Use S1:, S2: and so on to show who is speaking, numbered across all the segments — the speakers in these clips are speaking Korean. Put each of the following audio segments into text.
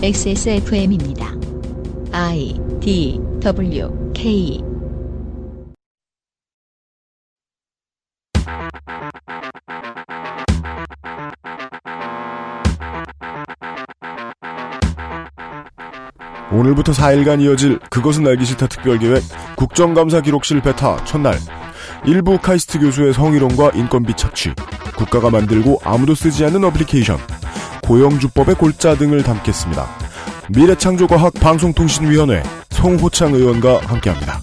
S1: XSFM입니다. I D W K.
S2: 오늘부터 4일간 이어질 그것은 알기 싫다 특별계획 국정감사 기록실 베타 첫날. 일부 카이스트 교수의 성희롱과 인건비 착취. 국가가 만들고 아무도 쓰지 않는 어플리케이션 고용주법의 골자 등을 담겠습니다. 미래창조과학 방송통신위원회 송호창 의원과 함께합니다.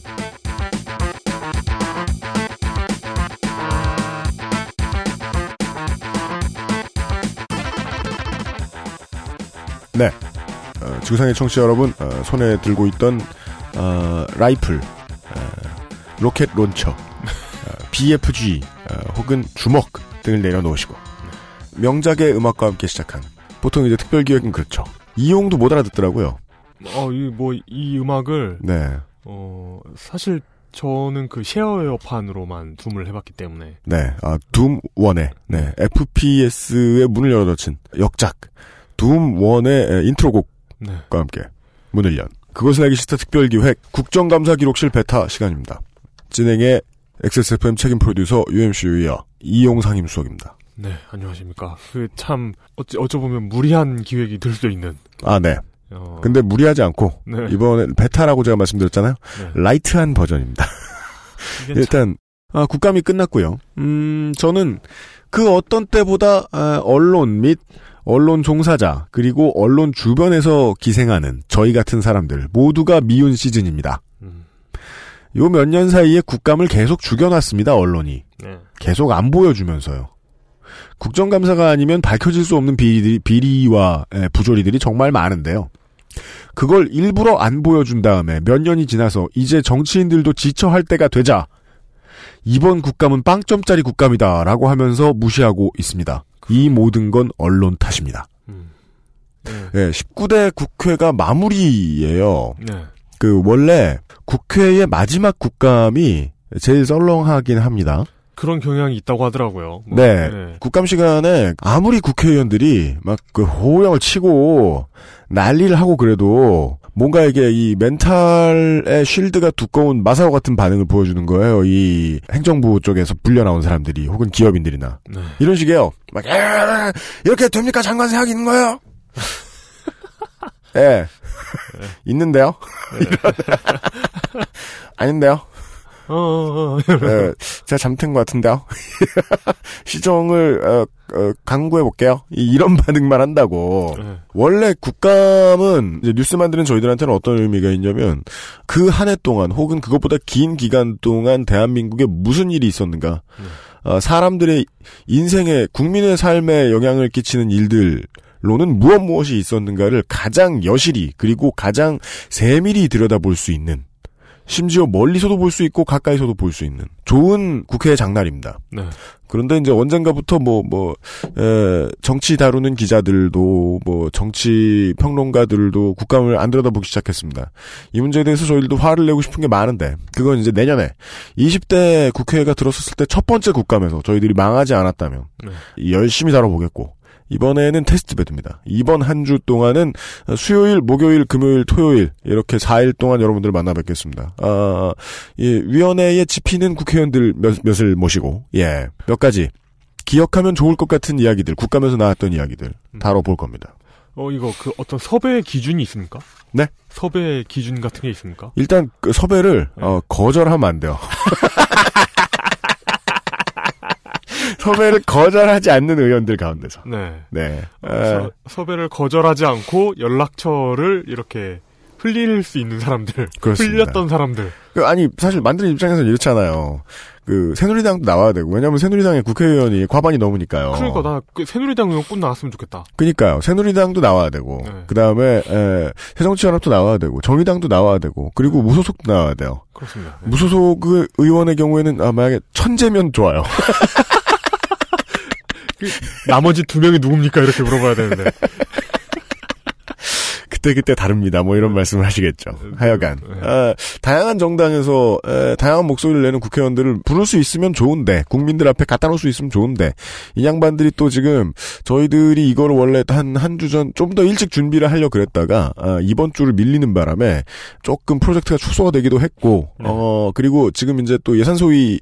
S2: 네. 어, 지구상의 청취자 여러분, 어, 손에 들고 있던 어, 라이플, 어, 로켓 론처, 어, BFG 어, 혹은 주먹 등을 내려놓으시고 명작의 음악과 함께 시작한 보통 이제 특별 기획은 그렇죠. 이용도 못 알아듣더라고요.
S3: 어, 이, 뭐, 이 음악을,
S2: 네,
S3: 어, 사실 저는 그 shareware판으로만 Doom을 해봤기 때문에.
S2: 네, 아, Doom One의 네 FPS의 문을 열어젖힌 역작 Doom One의 인트로곡과
S3: 네.
S2: 함께 문을 연 그것은 알기 싫다 특별 기획 국정감사 기록실 베타 시간입니다. 진행의 XSFM 책임 프로듀서 UMC 유이어 이용상 임 수석입니다.
S3: 네, 안녕하십니까. 그 참, 어찌, 어쩌 보면 무리한 기획이 될 수도 있는.
S2: 아, 네.
S3: 어,
S2: 근데 무리하지 않고
S3: 네.
S2: 이번에 베타라고 제가 말씀드렸잖아요.
S3: 네.
S2: light한 버전입니다. 일단 아, 국감이 끝났고요. 음, 저는 그 어떤 때보다 아, 언론 및 언론 종사자 그리고 언론 주변에서 기생하는 저희 같은 사람들 모두가 미운 시즌입니다.
S3: 음,
S2: 요몇 년 사이에 국감을 계속 죽여놨습니다. 언론이
S3: 네.
S2: 계속 안 보여주면서요. 국정감사가 아니면 밝혀질 수 없는 비리, 비리와 예, 부조리들이 정말 많은데요. 그걸 일부러 안 보여준 다음에 몇 년이 지나서 이제 정치인들도 지쳐할 때가 되자 이번 국감은 빵점짜리 국감이다라고 하면서 무시하고 있습니다. 이 모든 건 언론 탓입니다.
S3: 음. 네.
S2: 예, 19대 국회가 마무리예요.
S3: 네.
S2: 그 원래 국회의 마지막 국감이 제일 썰렁하긴 합니다.
S3: 그런 경향이 있다고 하더라고요. 뭐,
S2: 네. 국감 시간에 아무리 국회의원들이 막 그 호영을 치고 난리를 하고 그래도 뭔가 이게 이 멘탈의 쉴드가 두꺼운 마사오 같은 반응을 보여주는 거예요. 이 행정부 쪽에서 불려 나온 사람들이 혹은 기업인들이나
S3: 네.
S2: 이런 식이에요. 막 "야, 이렇게 됩니까 장관 생각 있는 거예요? 예. 있는데요? 아닌데요?
S3: 어, 어, 어.
S2: 예, 제가 잘못한 것 같은데요? 시정을, 어, 어, 강구해 볼게요. 이- 이런 반응만 한다고.
S3: 네.
S2: 원래 국감은 이제 뉴스 만드는 저희들한테는 어떤 의미가 있냐면 그 한 해 동안 혹은 그것보다 긴 기간 동안 대한민국에 무슨 일이 있었는가.
S3: 네.
S2: 어, 사람들의 인생에, 국민의 삶에 영향을 끼치는 일들 로는 무엇 무엇이 있었는가를 가장 여실히 그리고 가장 세밀히 들여다볼 수 있는 심지어 멀리서도 볼 수 있고 가까이서도 볼 수 있는 좋은 국회의 장날입니다.
S3: 네.
S2: 그런데 이제 언젠가부터 뭐, 뭐, 에, 정치 다루는 기자들도, 뭐, 정치 평론가들도 국감을 안 들여다보기 시작했습니다. 이 문제에 대해서 저희들도 화를 내고 싶은 게 많은데, 그건 이제 내년에 20대 국회가 들어섰을 때 첫 번째 국감에서 저희들이 망하지 않았다면,
S3: 네.
S2: 열심히 다뤄보겠고, 이번에는 테스트 배드입니다. 이번 한 주 동안은 수요일, 목요일, 금요일, 토요일 이렇게 4일 동안 여러분들 만나 뵙겠습니다. 아, 예, 위원회에 집히는 국회의원들 몇, 몇을 모시고 예, 몇 가지 기억하면 좋을 것 같은 이야기들, 국감에서 나왔던 이야기들 다뤄볼 겁니다.
S3: 어, 이거 그 어떤 섭외 기준이 있습니까?
S2: 네.
S3: 섭외 기준 같은 게 있습니까?
S2: 일단 그 섭외를 어, 거절하면 안 돼요. 섭외를 거절하지 않는 의원들 가운데서.
S3: 네.
S2: 네.
S3: 어,
S2: 에,
S3: 서- 섭외를 거절하지 않고 연락처를 이렇게 흘릴 수 있는 사람들.
S2: 그렇습니다.
S3: 흘렸던 사람들.
S2: 그, 아니, 사실 만드는 입장에서는 이렇잖아요. 그, 새누리당도 나와야 되고, 왜냐면 새누리당의 국회의원이 과반이 넘으니까요.
S3: 그러니까 나 그 새누리당 의원 꼭 나왔으면 좋겠다.
S2: 그니까요. 새누리당도 나와야 되고,
S3: 네.
S2: 그 다음에, 새정치연합도 나와야 되고, 정의당도 나와야 되고, 그리고 무소속도 나와야 돼요.
S3: 그렇습니다. 네.
S2: 무소속 그 의원의 경우에는, 아, 만약에 천재면 좋아요.
S3: 나머지 두 명이 누굽니까? 이렇게 물어봐야 되는데.
S2: 그 그때그때 다릅니다. 뭐 이런 말씀을 하시겠죠. 하여간.
S3: 네.
S2: 아, 다양한 정당에서 에, 다양한 목소리를 내는 국회의원들을 부를 수 있으면 좋은데 국민들 앞에 갖다 놓을 수 있으면 좋은데 이 양반들이 또 지금 저희들이 이걸 원래 한 한 주 전 좀 더 일찍 준비를 하려 그랬다가 아, 이번 주를 밀리는 바람에 조금 프로젝트가 축소가 되기도 했고
S3: 네.
S2: 어 그리고 지금 이제 또 예산 소위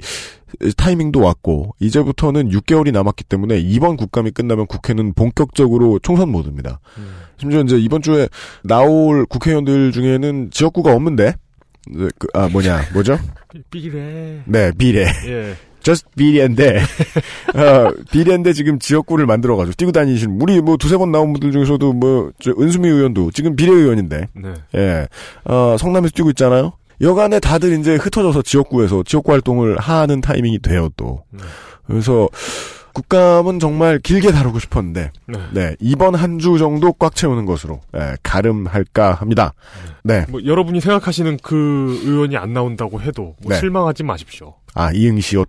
S2: 타이밍도 왔고 이제부터는 6개월이 남았기 때문에 이번 국감이 끝나면 국회는 본격적으로 총선 모드입니다.
S3: 음.
S2: 심지어 이제 이번 주에 나올 국회의원들 중에는 지역구가 없는데 네, 그, 아 뭐냐 뭐죠?
S3: 삐래.
S2: 네 비례,
S3: 예.
S2: just 비례인데 어, 비례인데 지금 지역구를 만들어가지고 뛰고 다니신 우리 뭐 두세 번 나온 분들 중에서도 뭐저 은수미 의원도 지금 비례 의원인데
S3: 네.
S2: 예, 어, 성남에서 뛰고 있잖아요. 여간에 다들 이제 흩어져서 지역구에서 지역구 활동을 하는 타이밍이 돼요 또.
S3: 네.
S2: 그래서 국감은 정말 길게 다루고 싶었는데
S3: 네.
S2: 네, 이번 한 주 정도 꽉 채우는 것으로 예, 가름할까 합니다. 네.
S3: 뭐 여러분이 생각하시는 그 의원이 안 나온다고 해도 뭐
S2: 네.
S3: 실망하지 마십시오.
S2: 아, 이응시옷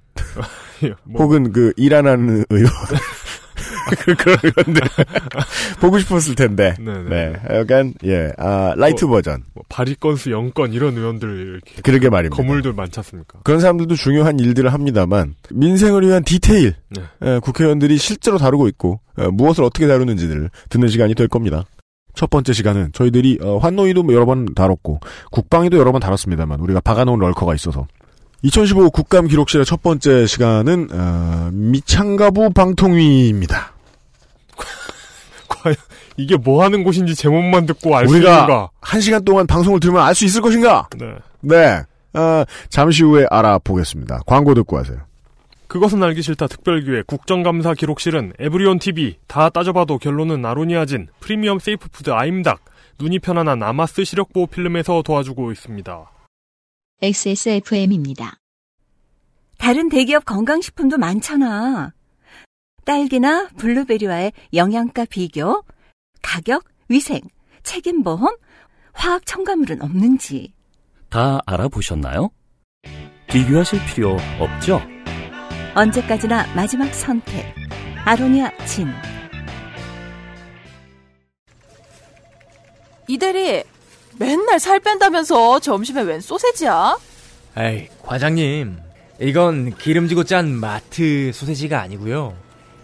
S3: 예, 뭐
S2: 혹은 그 일하는 의원 그- 그런 의원들 보고 싶었을 텐데.
S3: 네네.
S2: 네. 약간 예, 아, light 버전.
S3: 뭐 발의 건수 0건 이런 의원들 이렇게
S2: 그러게 말입니다.
S3: 거물들 많지 않습니까?
S2: 그런 사람들도 중요한 일들을 합니다만 민생을 위한 디테일
S3: 네.
S2: 예, 국회의원들이 실제로 다루고 있고 예, 무엇을 어떻게 다루는지를 듣는 시간이 될 겁니다. 첫 번째 시간은 저희들이 어, 환노위도 여러 번 다뤘고 국방위도 여러 번 다뤘습니다만 우리가 박아놓은 럴커가 있어서 2015 국감 기록실의 첫 번째 시간은 어, 미창과부 방통위입니다.
S3: 과연 이게 뭐 하는 곳인지 제목만 듣고 알 수 있는가?
S2: 한 시간 동안 방송을 들으면 알 수 있을 것인가?
S3: 네.
S2: 네, 어, 잠시 후에 알아보겠습니다. 광고 듣고 오세요.
S3: 그것은 알기 싫다 특별기획 국정감사 기록실은 에브리온 TV 다 따져봐도 결론은 아로니아진 프리미엄 safe food 아임닭 눈이 편안한 아마스 시력보호 필름에서 도와주고 있습니다.
S1: XSFM입니다.
S4: 다른 대기업 건강식품도 많잖아. 딸기나 블루베리와의 영양가 비교, 가격, 위생, 책임보험, 화학 첨가물은 없는지.
S5: 다 알아보셨나요? 비교하실 필요 없죠?
S4: 언제까지나 마지막 선택. 아로니아 진.
S6: 이대리 맨날 살 뺀다면서 점심에 웬 소세지야?
S7: 에이, 과장님. 이건 기름지고 짠 마트 소세지가 아니고요.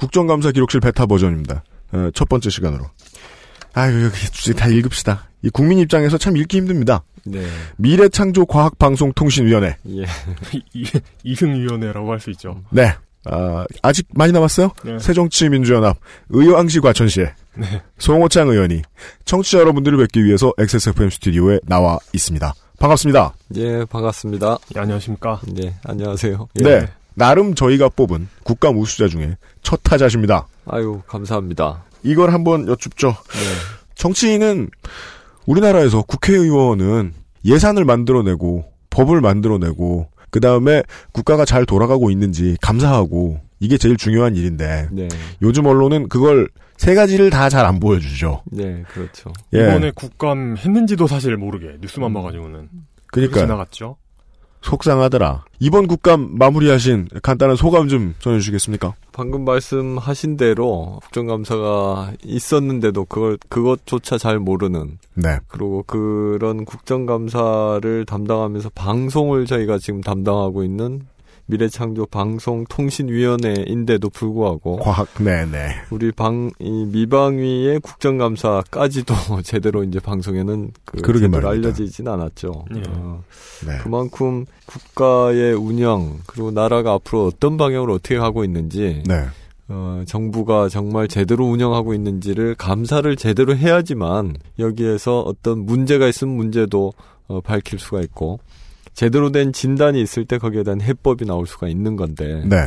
S2: 국정감사 기록실 베타 버전입니다. 어, 첫 번째 시간으로. 아유, 여기 주제 다 읽읍시다. 이 국민 입장에서 참 읽기 힘듭니다.
S8: 네.
S2: 미래창조과학방송통신위원회.
S8: 예.
S3: 이, 이승위원회라고 할 수 있죠.
S2: 네. 아, 아직 많이 남았어요?
S3: 네.
S2: 새정치민주연합, 의왕시 과천시에,
S3: 네.
S2: 송호창 의원이 청취자 여러분들을 뵙기 위해서 XSFM 스튜디오에 나와 있습니다. 반갑습니다.
S8: 예, 반갑습니다.
S3: 예, 안녕하십니까?
S8: 네, 안녕하세요. 예.
S2: 네. 나름 저희가 뽑은 국감 우수자 중에 첫 타자십니다.
S8: 아유, 감사합니다.
S2: 이걸 한번 여쭙죠.
S8: 네.
S2: 정치인은 우리나라에서 국회의원은 예산을 만들어내고 법을 만들어내고 그 다음에 국가가 잘 돌아가고 있는지 감사하고 이게 제일 중요한 일인데
S8: 네.
S2: 요즘 언론은 그걸 세 가지를 다 잘 안 보여주죠.
S8: 네, 그렇죠.
S2: 예,
S3: 이번에 국감 했는지도 사실 모르게 뉴스만 봐가지고는
S2: 그러니까
S3: 지나갔죠.
S2: 속상하더라. 이번 국감 마무리하신 간단한 소감 좀 전해주시겠습니까?
S8: 방금 말씀하신 대로 국정감사가 있었는데도 그걸 그것조차 잘 모르는
S2: 네,
S8: 그리고 그런 국정감사를 담당하면서 방송을 저희가 지금 담당하고 있는 미래창조 방송통신위원회인데도 불구하고
S2: 과학, 네네.
S8: 우리 방, 이 미방위의 국정감사까지도 제대로 이제 방송에는 그
S2: 그러게
S8: 제대로
S2: 말입니다.
S8: 알려지진 않았죠.
S3: 예.
S8: 어,
S2: 네.
S8: 그만큼 국가의 운영 그리고 나라가 앞으로 어떤 방향으로 어떻게 하고 있는지
S2: 네.
S8: 어, 정부가 정말 제대로 운영하고 있는지를 감사를 제대로 해야지만 여기에서 어떤 문제가 있으면 문제도 어, 밝힐 수가 있고 제대로 된 진단이 있을 때 거기에 대한 해법이 나올 수가 있는 건데
S2: 네.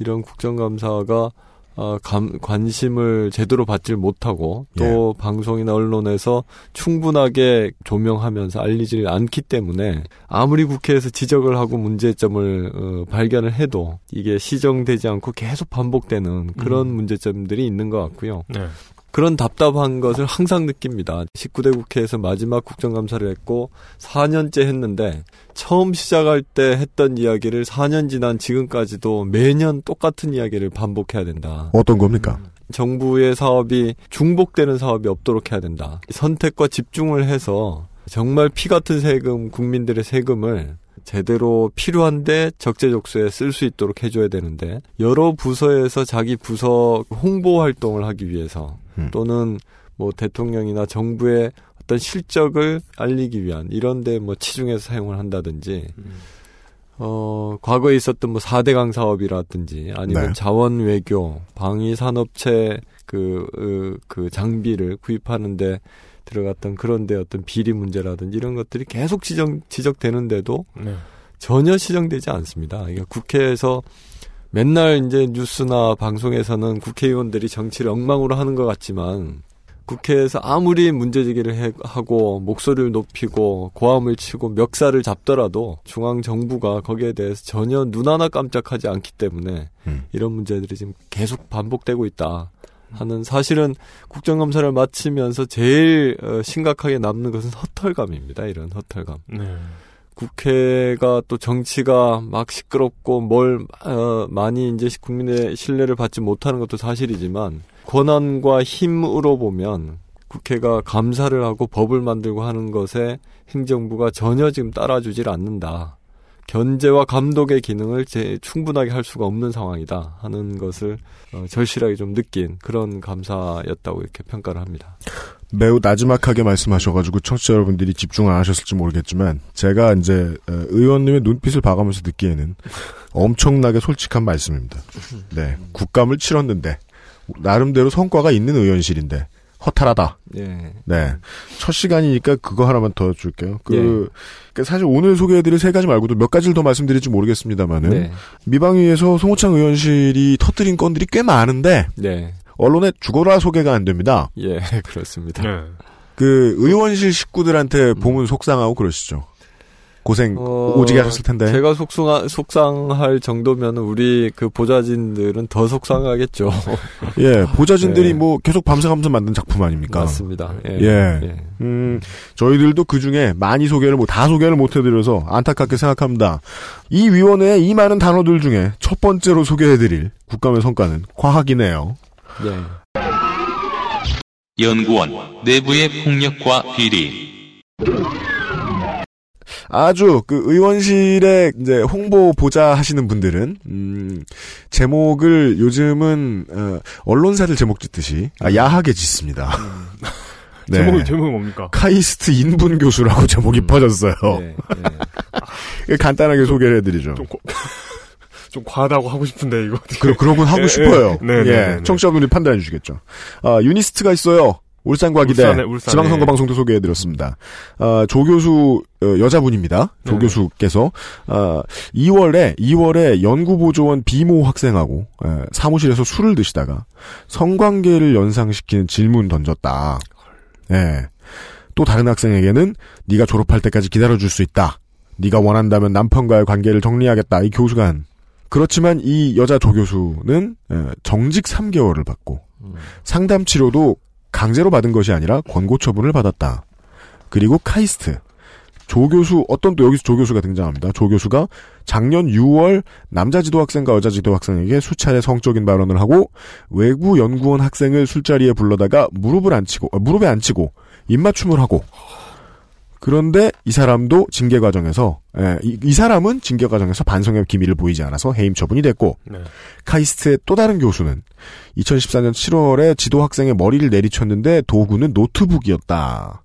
S8: 이런 국정감사가 어, 감, 관심을 제대로 받질 못하고 또 방송이나 언론에서 충분하게 조명하면서 알리질 않기 때문에 아무리 국회에서 지적을 하고 문제점을 어, 발견을 해도 이게 시정되지 않고 계속 반복되는 그런
S3: 음.
S8: 문제점들이 있는 것 같고요.
S3: 네.
S8: 그런 답답한 것을 항상 느낍니다. 19대 국회에서 마지막 국정감사를 했고 4년째 했는데 처음 시작할 때 했던 이야기를 4년 지난 지금까지도 매년 똑같은 이야기를 반복해야 된다.
S2: 어떤 겁니까?
S8: 정부의 사업이 중복되는 사업이 없도록 해야 된다. 선택과 집중을 해서 정말 피 같은 세금, 국민들의 세금을 제대로 필요한데 적재적소에 쓸 수 있도록 해줘야 되는데 여러 부서에서 자기 부서 홍보 활동을 하기 위해서
S2: 음.
S8: 또는 뭐 대통령이나 정부의 어떤 실적을 알리기 위한 이런데 뭐 치중해서 사용을 한다든지 어 과거에 있었던 뭐 4대강 사업이라든지 아니면
S2: 네.
S8: 자원 외교, 방위 산업체 그, 그, 그 장비를 구입하는데 들어갔던 그런데 어떤 비리 문제라든지 이런 것들이 계속 지적, 지적되는데도
S3: 네.
S8: 전혀 시정되지 않습니다. 그러니까 국회에서 맨날 이제 뉴스나 방송에서는 국회의원들이 정치를 엉망으로 하는 것 같지만 국회에서 아무리 문제제기를 해- 하고 목소리를 높이고 고함을 치고 멱살을 잡더라도 중앙 정부가 거기에 대해서 전혀 눈 하나 깜짝하지 않기 때문에
S2: 음.
S8: 이런 문제들이 지금 계속 반복되고 있다. 하는 사실은 국정감사를 마치면서 제일 어, 심각하게 남는 것은 허털감입니다. 이런 허털감.
S3: 네.
S8: 국회가 또 정치가 막 시끄럽고 뭘 어, 많이 이제 국민의 신뢰를 받지 못하는 것도 사실이지만 권한과 힘으로 보면 국회가 감사를 하고 법을 만들고 하는 것에 행정부가 전혀 지금 따라주질 않는다. 견제와 감독의 기능을 제, 충분하게 할 수가 없는 상황이다 하는 것을 어, 절실하게 좀 느낀 그런 감사였다고 이렇게 평가를 합니다.
S2: 매우 나지막하게 말씀하셔가지고 청취자 여러분들이 집중 안 하셨을지 모르겠지만 제가 이제 어, 의원님의 눈빛을 봐가면서 듣기에는 엄청나게 솔직한 말씀입니다. 네, 국감을 치렀는데 나름대로 성과가 있는 의원실인데 허탈하다.
S8: 예.
S2: 네, 첫 시간이니까 그거 하나만 더 줄게요. 그
S8: 예.
S2: 그러니까 사실 오늘 소개해드릴 세 가지 말고도 몇 가지를 더 말씀드릴지 모르겠습니다만은
S8: 네.
S2: 미방위에서 송호창 의원실이 터뜨린 건들이 꽤 많은데
S8: 네.
S2: 언론에 죽어라 소개가 안 됩니다.
S8: 예, 그렇습니다.
S3: 네.
S2: 그 의원실 식구들한테 보면 속상하고 그러시죠. 고생
S8: 어,
S2: 오지게 하셨을 텐데.
S8: 제가 속상하, 속상할 정도면 우리 그 보좌진들은 더 속상하겠죠.
S2: 예, 보좌진들이
S8: 예.
S2: 뭐 계속 밤새가면서 만든 작품 아닙니까?
S8: 맞습니다. 예.
S2: 예.
S8: 예.
S2: 음, 저희들도 그 중에 많이 소개를 못, 다 소개를 못 해드려서 안타깝게 생각합니다. 이 위원회의 이 많은 단어들 중에 첫 번째로 소개해드릴 국감의 성과는 과학이네요.
S8: 예.
S9: 연구원 내부의 폭력과 비리
S2: 아주 그 의원실에 이제 홍보 보좌 하시는 분들은 음 제목을 요즘은 어, 언론사들 제목 짓듯이 아, 야하게 짓습니다. 네.
S3: 제목이 제목이 뭡니까?
S2: 카이스트 인분 교수라고 제목이 퍼졌어요.
S8: 예.
S2: 간단하게 소개를 해드리죠.
S3: 좀, 고- 좀 과하다고 하고 싶은데 이거.
S2: 그, 그러곤 하고
S3: 예,
S2: 싶어요.
S3: 예. 네, 네,
S2: 예,
S3: 네, 네.
S2: 청취자분들이 판단해 주시겠죠. 아, 유니스트가 있어요. 울산과기대
S3: 울산에, 울산에.
S2: 지방선거 방송도 소개해드렸습니다. 아, 조 교수 어, 여자분입니다. 조
S3: 네.
S2: 교수께서 아, 2월에 2월에 연구보조원 비모 학생하고 에, 사무실에서 술을 드시다가 성관계를 연상시키는 질문 던졌다. 예. 또 다른 학생에게는 네가 졸업할 때까지 기다려줄 수 있다. 네가 원한다면 남편과의 관계를 정리하겠다. 이 교수가 한. 그렇지만 이 여자 조 교수는 에, 정직 3개월을 받고 상담 치료도 강제로 받은 것이 아니라 권고 처분을 받았다. 그리고 카이스트. 조 교수, 어떤 또 여기서 조 교수가 등장합니다. 조 교수가 작년 6월 남자 지도 학생과 여자 지도 학생에게 수차례 성적인 발언을 하고 외부 연구원 학생을 술자리에 불러다가 무릎을 앉히고, 어, 무릎에 앉히고 입맞춤을 하고 그런데 이 사람도 징계 과정에서 예, 이, 이 사람은 징계 과정에서 반성의 기미를 보이지 않아서 해임 처분이 됐고
S3: 네.
S2: 카이스트의 또 다른 교수는 2014년 7월에 지도 학생의 머리를 내리쳤는데 도구는 노트북이었다.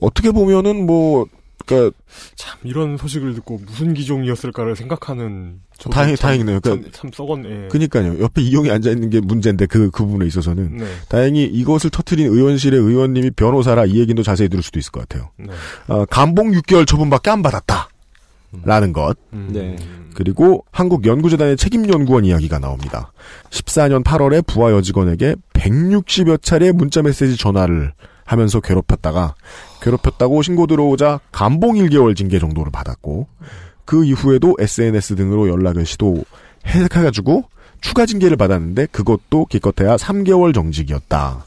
S2: 어떻게 보면은 뭐 그러니까
S3: 참 이런 소식을 듣고 무슨 기종이었을까를 생각하는
S2: 다행
S3: 참-
S2: 다행이네요. 그러니까
S3: 참, 참 썩었네. 예.
S2: 그니까요. 옆에 이용이 앉아 있는 게 문제인데 그, 그 부분에 있어서는
S3: 네.
S2: 다행히 이것을 터트린 의원실의 의원님이 변호사라 이 얘기도 자세히 들을 수도 있을 것 같아요.
S3: 네.
S2: 어, 감봉 6개월 처분밖에 안 받았다. 라는 것.
S8: 네.
S2: 그리고 한국연구재단의 책임연구원 이야기가 나옵니다. 14년 8월에 부하 여직원에게 160여 차례 문자메시지 전화를 하면서 괴롭혔다가 괴롭혔다고 신고 들어오자 감봉 1개월 징계 정도를 받았고 그 이후에도 SNS 등으로 연락을 시도해가지고 추가 징계를 받았는데 그것도 기껏해야 3개월 정직이었다.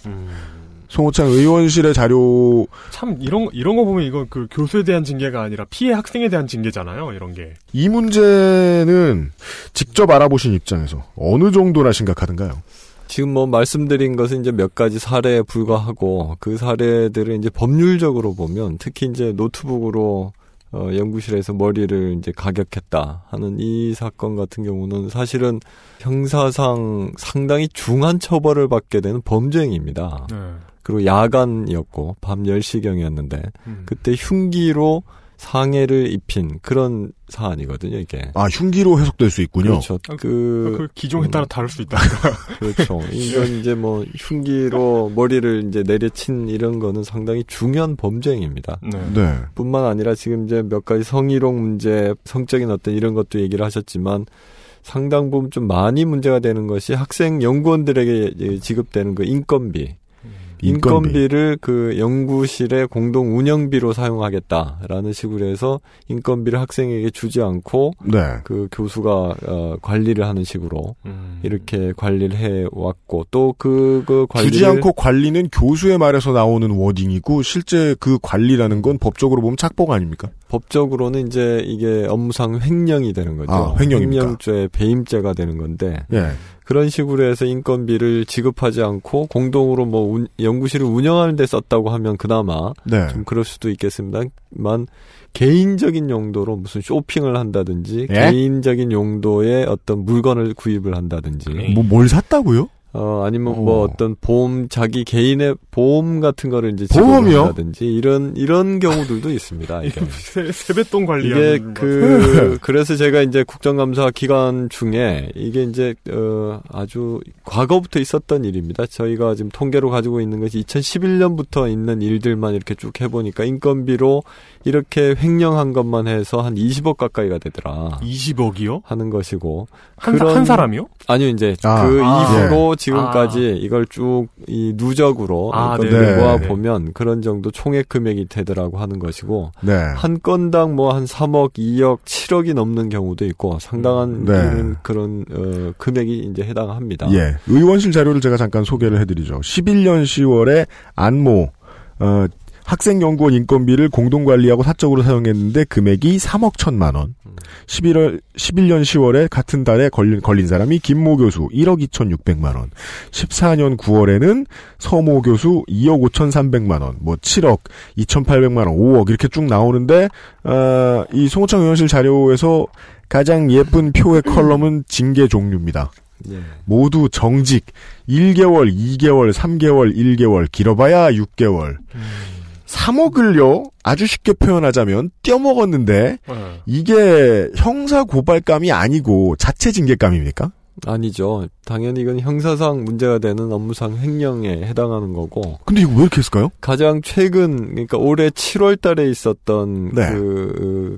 S2: 송호창 의원실의 자료
S3: 참 이런 거- 이런 거 보면 이건 그 교수에 대한 징계가 아니라 피해 학생에 대한 징계잖아요. 이런 게.
S2: 이 문제는 직접 알아보신 입장에서 어느 정도나 심각하던가요?
S8: 지금 뭐 말씀드린 것은 이제 몇 가지 사례에 불과하고 그 사례들을 이제 법률적으로 보면 특히 이제 노트북으로 어, 연구실에서 머리를 이제 가격했다 하는 이 사건 같은 경우는 사실은 형사상 상당히 중한 처벌을 받게 되는 범죄행위입니다.
S3: 네.
S8: 그리고 야간이었고 밤 10시경이었는데
S3: 음.
S8: 그때 흉기로 상해를 입힌 그런 사안이거든요, 이게.
S2: 아 흉기로 해석될 수 있군요.
S8: 그렇죠.
S3: 그, 그그 기종에 따라 다를 수 있다.
S8: 그렇죠. 이건 이제 뭐 흉기로 머리를 이제 내려친 이런 거는 상당히 중요한 범죄행위입니다.
S3: 네.
S2: 네.
S8: 뿐만 아니라 지금 이제 몇 가지 성희롱 문제, 성적인 어떤 이런 것도 얘기를 하셨지만 상당 부분 좀 많이 문제가 되는 것이 학생 연구원들에게 지급되는 그 인건비.
S2: 인건비.
S8: 인건비 를 그 연구실의 공동 운영비로 사용하겠다라는 식으로 해서 인건비를 학생에게 주지 않고
S2: 네.
S8: 그 교수가 어, 관리를 하는 식으로
S3: 음.
S8: 이렇게 관리를 해 왔고 또 그 그 관리를
S2: 주지 않고 관리는 교수의 말에서 나오는 워딩이고 실제 그 관리라는 건 법적으로 보면 착복 아닙니까?
S8: 법적으로는 이제 이게 업무상 횡령이 되는 거죠.
S2: 아, 횡령입니까?
S8: 횡령죄 배임죄가 되는 건데
S2: 예.
S8: 그런 식으로 해서 인건비를 지급하지 않고 공동으로 뭐 운- 연구실을 운영하는 데 썼다고 하면 그나마
S2: 네.
S8: 좀 그럴 수도 있겠습니다만 개인적인 용도로 무슨 쇼핑을 한다든지
S2: 예?
S8: 개인적인 용도의 어떤 물건을 구입을 한다든지
S2: 뭐 뭘 샀다고요?
S8: 어 아니면 뭐
S2: 어.
S8: 어떤 보험 자기 개인의 보험 같은 거를 이제
S2: 보험이요?
S8: 지급한다든지 이런 이런 경우들도 있습니다. 이게.
S3: 세, 세뱃돈
S8: 이게
S3: 관리하는
S8: 것그 그래서 제가 이제 국정감사 기간 중에 이게 이제 어 아주 과거부터 있었던 일입니다. 저희가 지금 통계로 가지고 있는 것이 2011년부터 있는 일들만 이렇게 쭉 해보니까 인건비로 이렇게 횡령한 것만 해서 한 20억 가까이가 되더라
S3: 20억이요?
S8: 하는 것이고
S3: 한, 사- 한 사람이요?
S8: 아니요 이제
S2: 아,
S8: 그
S3: 아.
S8: 이후로 지금까지 이걸 쭉 이 누적으로
S3: 아,
S8: 인건비를
S2: 네네.
S8: 모아 보면 그런 정도 총액 금액이 되더라고 하는 것이고
S2: 네.
S8: 한 건당 뭐 한 3억, 2억, 7억이 넘는 경우도 있고 상당한
S2: 네.
S8: 그런 어 금액이 이제 해당합니다.
S2: 예. 의원실 자료를 제가 잠깐 소개를 해드리죠. 11년 10월에 안모, 어, 학생연구원 인건비를 공동관리하고 사적으로 사용했는데 금액이 3억 1천만 원. 11월, 11년 10월에 같은 달에 걸린, 걸린 사람이 김모 교수 1억 2,600만 원. 14년 9월에는 서모 교수 2억 5,300만 원. 뭐 7억, 2,800만 원, 5억 이렇게 쭉 나오는데, 어, 이 송호창 의원실 자료에서 가장 예쁜 표의 컬럼은 징계 종류입니다.
S8: 예.
S2: 모두 정직 1개월, 2개월, 3개월, 1개월, 길어봐야 6개월. 3억을요, 아주 쉽게 표현하자면, 떼어먹었는데,
S3: 네.
S2: 이게 형사 고발감이 아니고 자체 징계감입니까?
S8: 아니죠. 당연히 이건 형사상 문제가 되는 업무상 횡령에 해당하는 거고
S2: 근데 이거 왜 이렇게 했을까요?
S8: 가장 최근 그러니까 올해 7월 달에 있었던
S2: 네.
S8: 그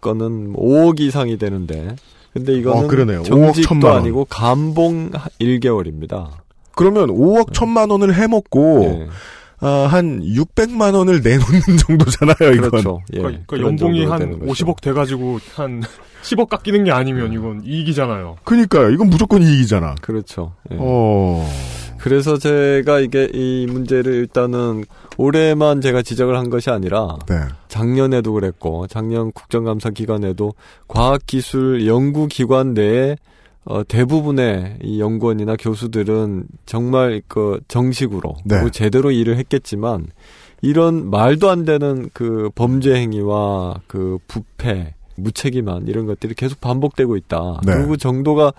S8: 거는 5억 이상이 되는데 근데 이거는
S2: 어, 그러네요. 5억
S8: 정직도
S2: 천만 원.
S8: 아니고 감봉 1개월입니다.
S2: 그러면 5억 1천만 원을 해먹고,
S8: 네.
S2: 아, 한 600만 원을 내놓는 정도잖아요, 이건.
S8: 그렇죠. 예.
S3: 그러니까, 그러니까
S8: 그런
S3: 연봉이 한
S8: 되는 거죠.
S3: 50억 돼 가지고 한 10억 깎이는 게 아니면 이건 이익이잖아요.
S2: 그니까요. 이건 무조건 이익이잖아.
S8: 그렇죠. 예.
S2: 어.
S8: 그래서 제가 이게 이 문제를 일단은 올해만 제가 지적을 한 것이 아니라
S2: 네.
S8: 작년에도 그랬고 작년 국정감사 기간에도 과학기술 연구기관 내에 어, 대부분의 이 연구원이나 교수들은 정말 그 정식으로
S2: 네.
S8: 그리고 제대로 일을 했겠지만 이런 말도 안 되는 그 범죄 행위와 그 부패, 무책임한 이런 것들이 계속 반복되고 있다.
S2: 네.
S8: 그리고 정도가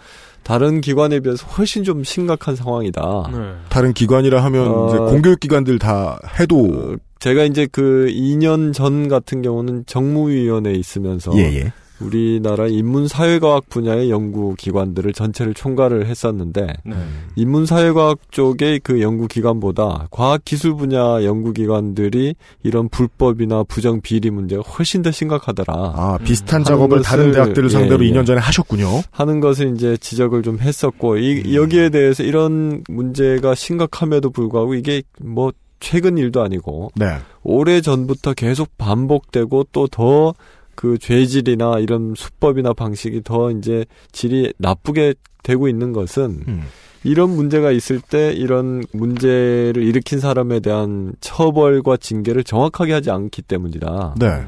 S8: 다른 기관에 비해서 훨씬 좀 심각한 상황이다.
S3: 네.
S2: 다른 기관이라 하면,
S8: 어.
S2: 이제 공교육 기관들 다 해도,
S8: 어, 제가 이제 그 2년 전 같은 경우는 정무위원회에 있으면서
S2: 예, 예.
S8: 우리나라 인문사회과학 분야의 연구기관들을 전체를 총괄을 했었는데
S3: 네.
S8: 인문사회과학 쪽의 그 연구기관보다 과학기술 분야 연구기관들이 이런 불법이나 부정 비리 문제가 훨씬 더 심각하더라.
S2: 아, 비슷한
S8: 하는
S2: 작업을 다른
S8: 것을,
S2: 대학들을 상대로
S8: 예, 예.
S2: 2년 전에 하셨군요.
S8: 하는 것을 이제 지적을 좀 했었고
S2: 음.
S8: 이, 여기에 대해서 이런 문제가 심각함에도 불구하고 이게 뭐 최근 일도 아니고
S2: 네.
S8: 오래 전부터 계속 반복되고 또더 그 죄질이나 이런 수법이나 방식이 더 이제 질이 나쁘게 되고 있는 것은
S2: 음.
S8: 이런 문제가 있을 때 이런 문제를 일으킨 사람에 대한 처벌과 징계를 정확하게 하지 않기 때문이다.
S2: 네.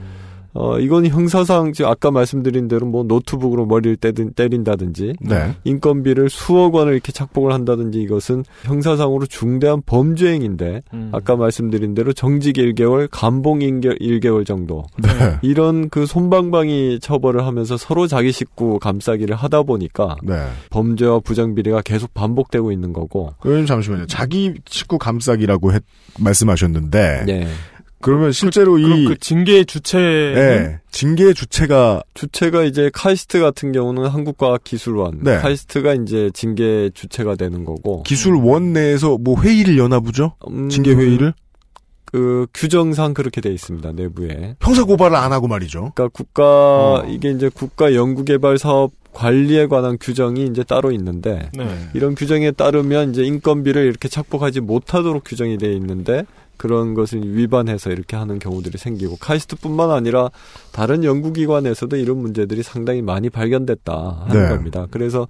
S8: 어, 이건 형사상, 지금 아까 말씀드린 대로 뭐 노트북으로 머리를 때린, 때린다든지,
S2: 네.
S8: 인건비를 수억 원을 이렇게 착복을 한다든지 이것은 형사상으로 중대한 범죄행인데,
S3: 음.
S8: 아까 말씀드린 대로 정직 1개월, 감봉 1개월 정도.
S2: 네.
S8: 이런 그 손방방이 처벌을 하면서 서로 자기 식구 감싸기를 하다 보니까
S2: 네.
S8: 범죄와 부정비리가 계속 반복되고 있는 거고.
S2: 의원님 잠시만요. 자기 식구 감싸기라고 했, 말씀하셨는데
S8: 네.
S2: 그러면 실제로
S3: 그럼 이그 징계의 주체는
S2: 예, 징계 주체가
S8: 주체가 이제 카이스트 같은 경우는 한국과학 기술원.
S2: 네.
S8: 카이스트가 이제 징계 주체가 되는 거고.
S2: 기술원 내에서 뭐 회의를 보죠?
S8: 음,
S2: 징계 회의를
S8: 그 규정상 그렇게 돼 있습니다. 내부에.
S2: 형사 고발을 안 하고 말이죠.
S8: 그러니까 국가
S2: 어.
S8: 이게 이제 국가 연구개발 사업 관리에 관한 규정이 이제 따로 있는데
S3: 네.
S8: 이런 규정에 따르면 이제 인건비를 이렇게 착복하지 못하도록 규정이 돼 있는데 그런 것을 위반해서 이렇게 하는 경우들이 생기고 카이스트뿐만 아니라 다른 연구기관에서도 이런 문제들이 상당히 많이 발견됐다 하는
S2: 네.
S8: 겁니다. 그래서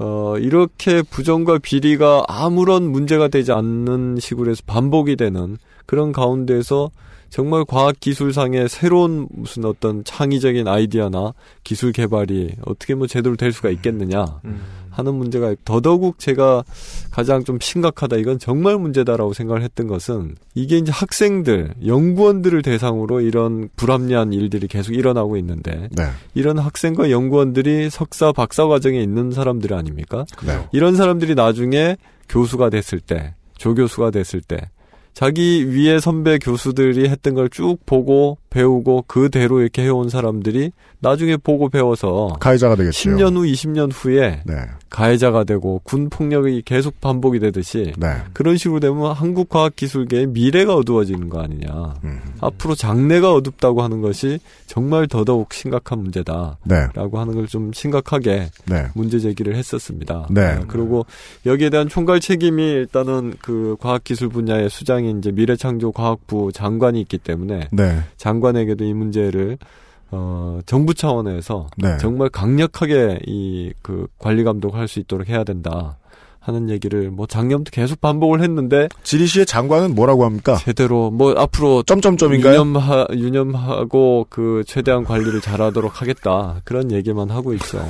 S8: 어 이렇게 부정과 비리가 아무런 문제가 되지 않는 식으로 해서 반복이 되는 그런 가운데서 정말 과학 기술상의 새로운 무슨 어떤 창의적인 아이디어나 기술 개발이 어떻게 뭐 제대로 될 수가 있겠느냐
S3: 음.
S8: 하는 문제가 더더욱 제가 가장 좀 심각하다 이건 정말 문제다라고 생각을 했던 것은 이게 이제 학생들 연구원들을 대상으로 이런 불합리한 일들이 계속 일어나고 있는데
S2: 네.
S8: 이런 학생과 연구원들이 석사 박사 과정에 있는 사람들 아닙니까?
S2: 네.
S8: 이런 사람들이 나중에 교수가 됐을 때 조교수가 됐을 때 자기 위에 선배 교수들이 했던 걸 쭉 보고 배우고 그대로 이렇게 해온 사람들이 나중에 보고 배워서
S2: 가해자가 되겠죠.
S8: 10년 후, 20년 후에
S2: 네.
S8: 가해자가 되고 군 폭력이 계속 반복이 되듯이
S2: 네.
S8: 그런 식으로 되면 한국 과학 기술계의 미래가 어두워지는 거 아니냐.
S2: 음.
S8: 앞으로 장래가 어둡다고 하는 것이 정말 더더욱 심각한 문제다라고
S2: 네.
S8: 하는 걸 좀 심각하게
S2: 네.
S8: 문제 제기를 했었습니다.
S2: 네.
S8: 아, 그리고 여기에 대한 총괄 책임이 일단은 그 과학 기술 분야의 수장 인 이제 미래창조과학부 장관이 있기 때문에
S2: 네.
S8: 장관에게도 이 문제를 어 정부 차원에서
S2: 네.
S8: 정말 강력하게 이 그 관리 감독할 수 있도록 해야 된다 하는 얘기를 뭐 작년부터 계속 반복을 했는데
S2: 지리시의 장관은 뭐라고 합니까?
S8: 제대로 뭐 앞으로
S2: 점점점인가요?
S8: 유념하, 유념하고 그 최대한 관리를 잘하도록 하겠다 그런 얘기만 하고 있죠.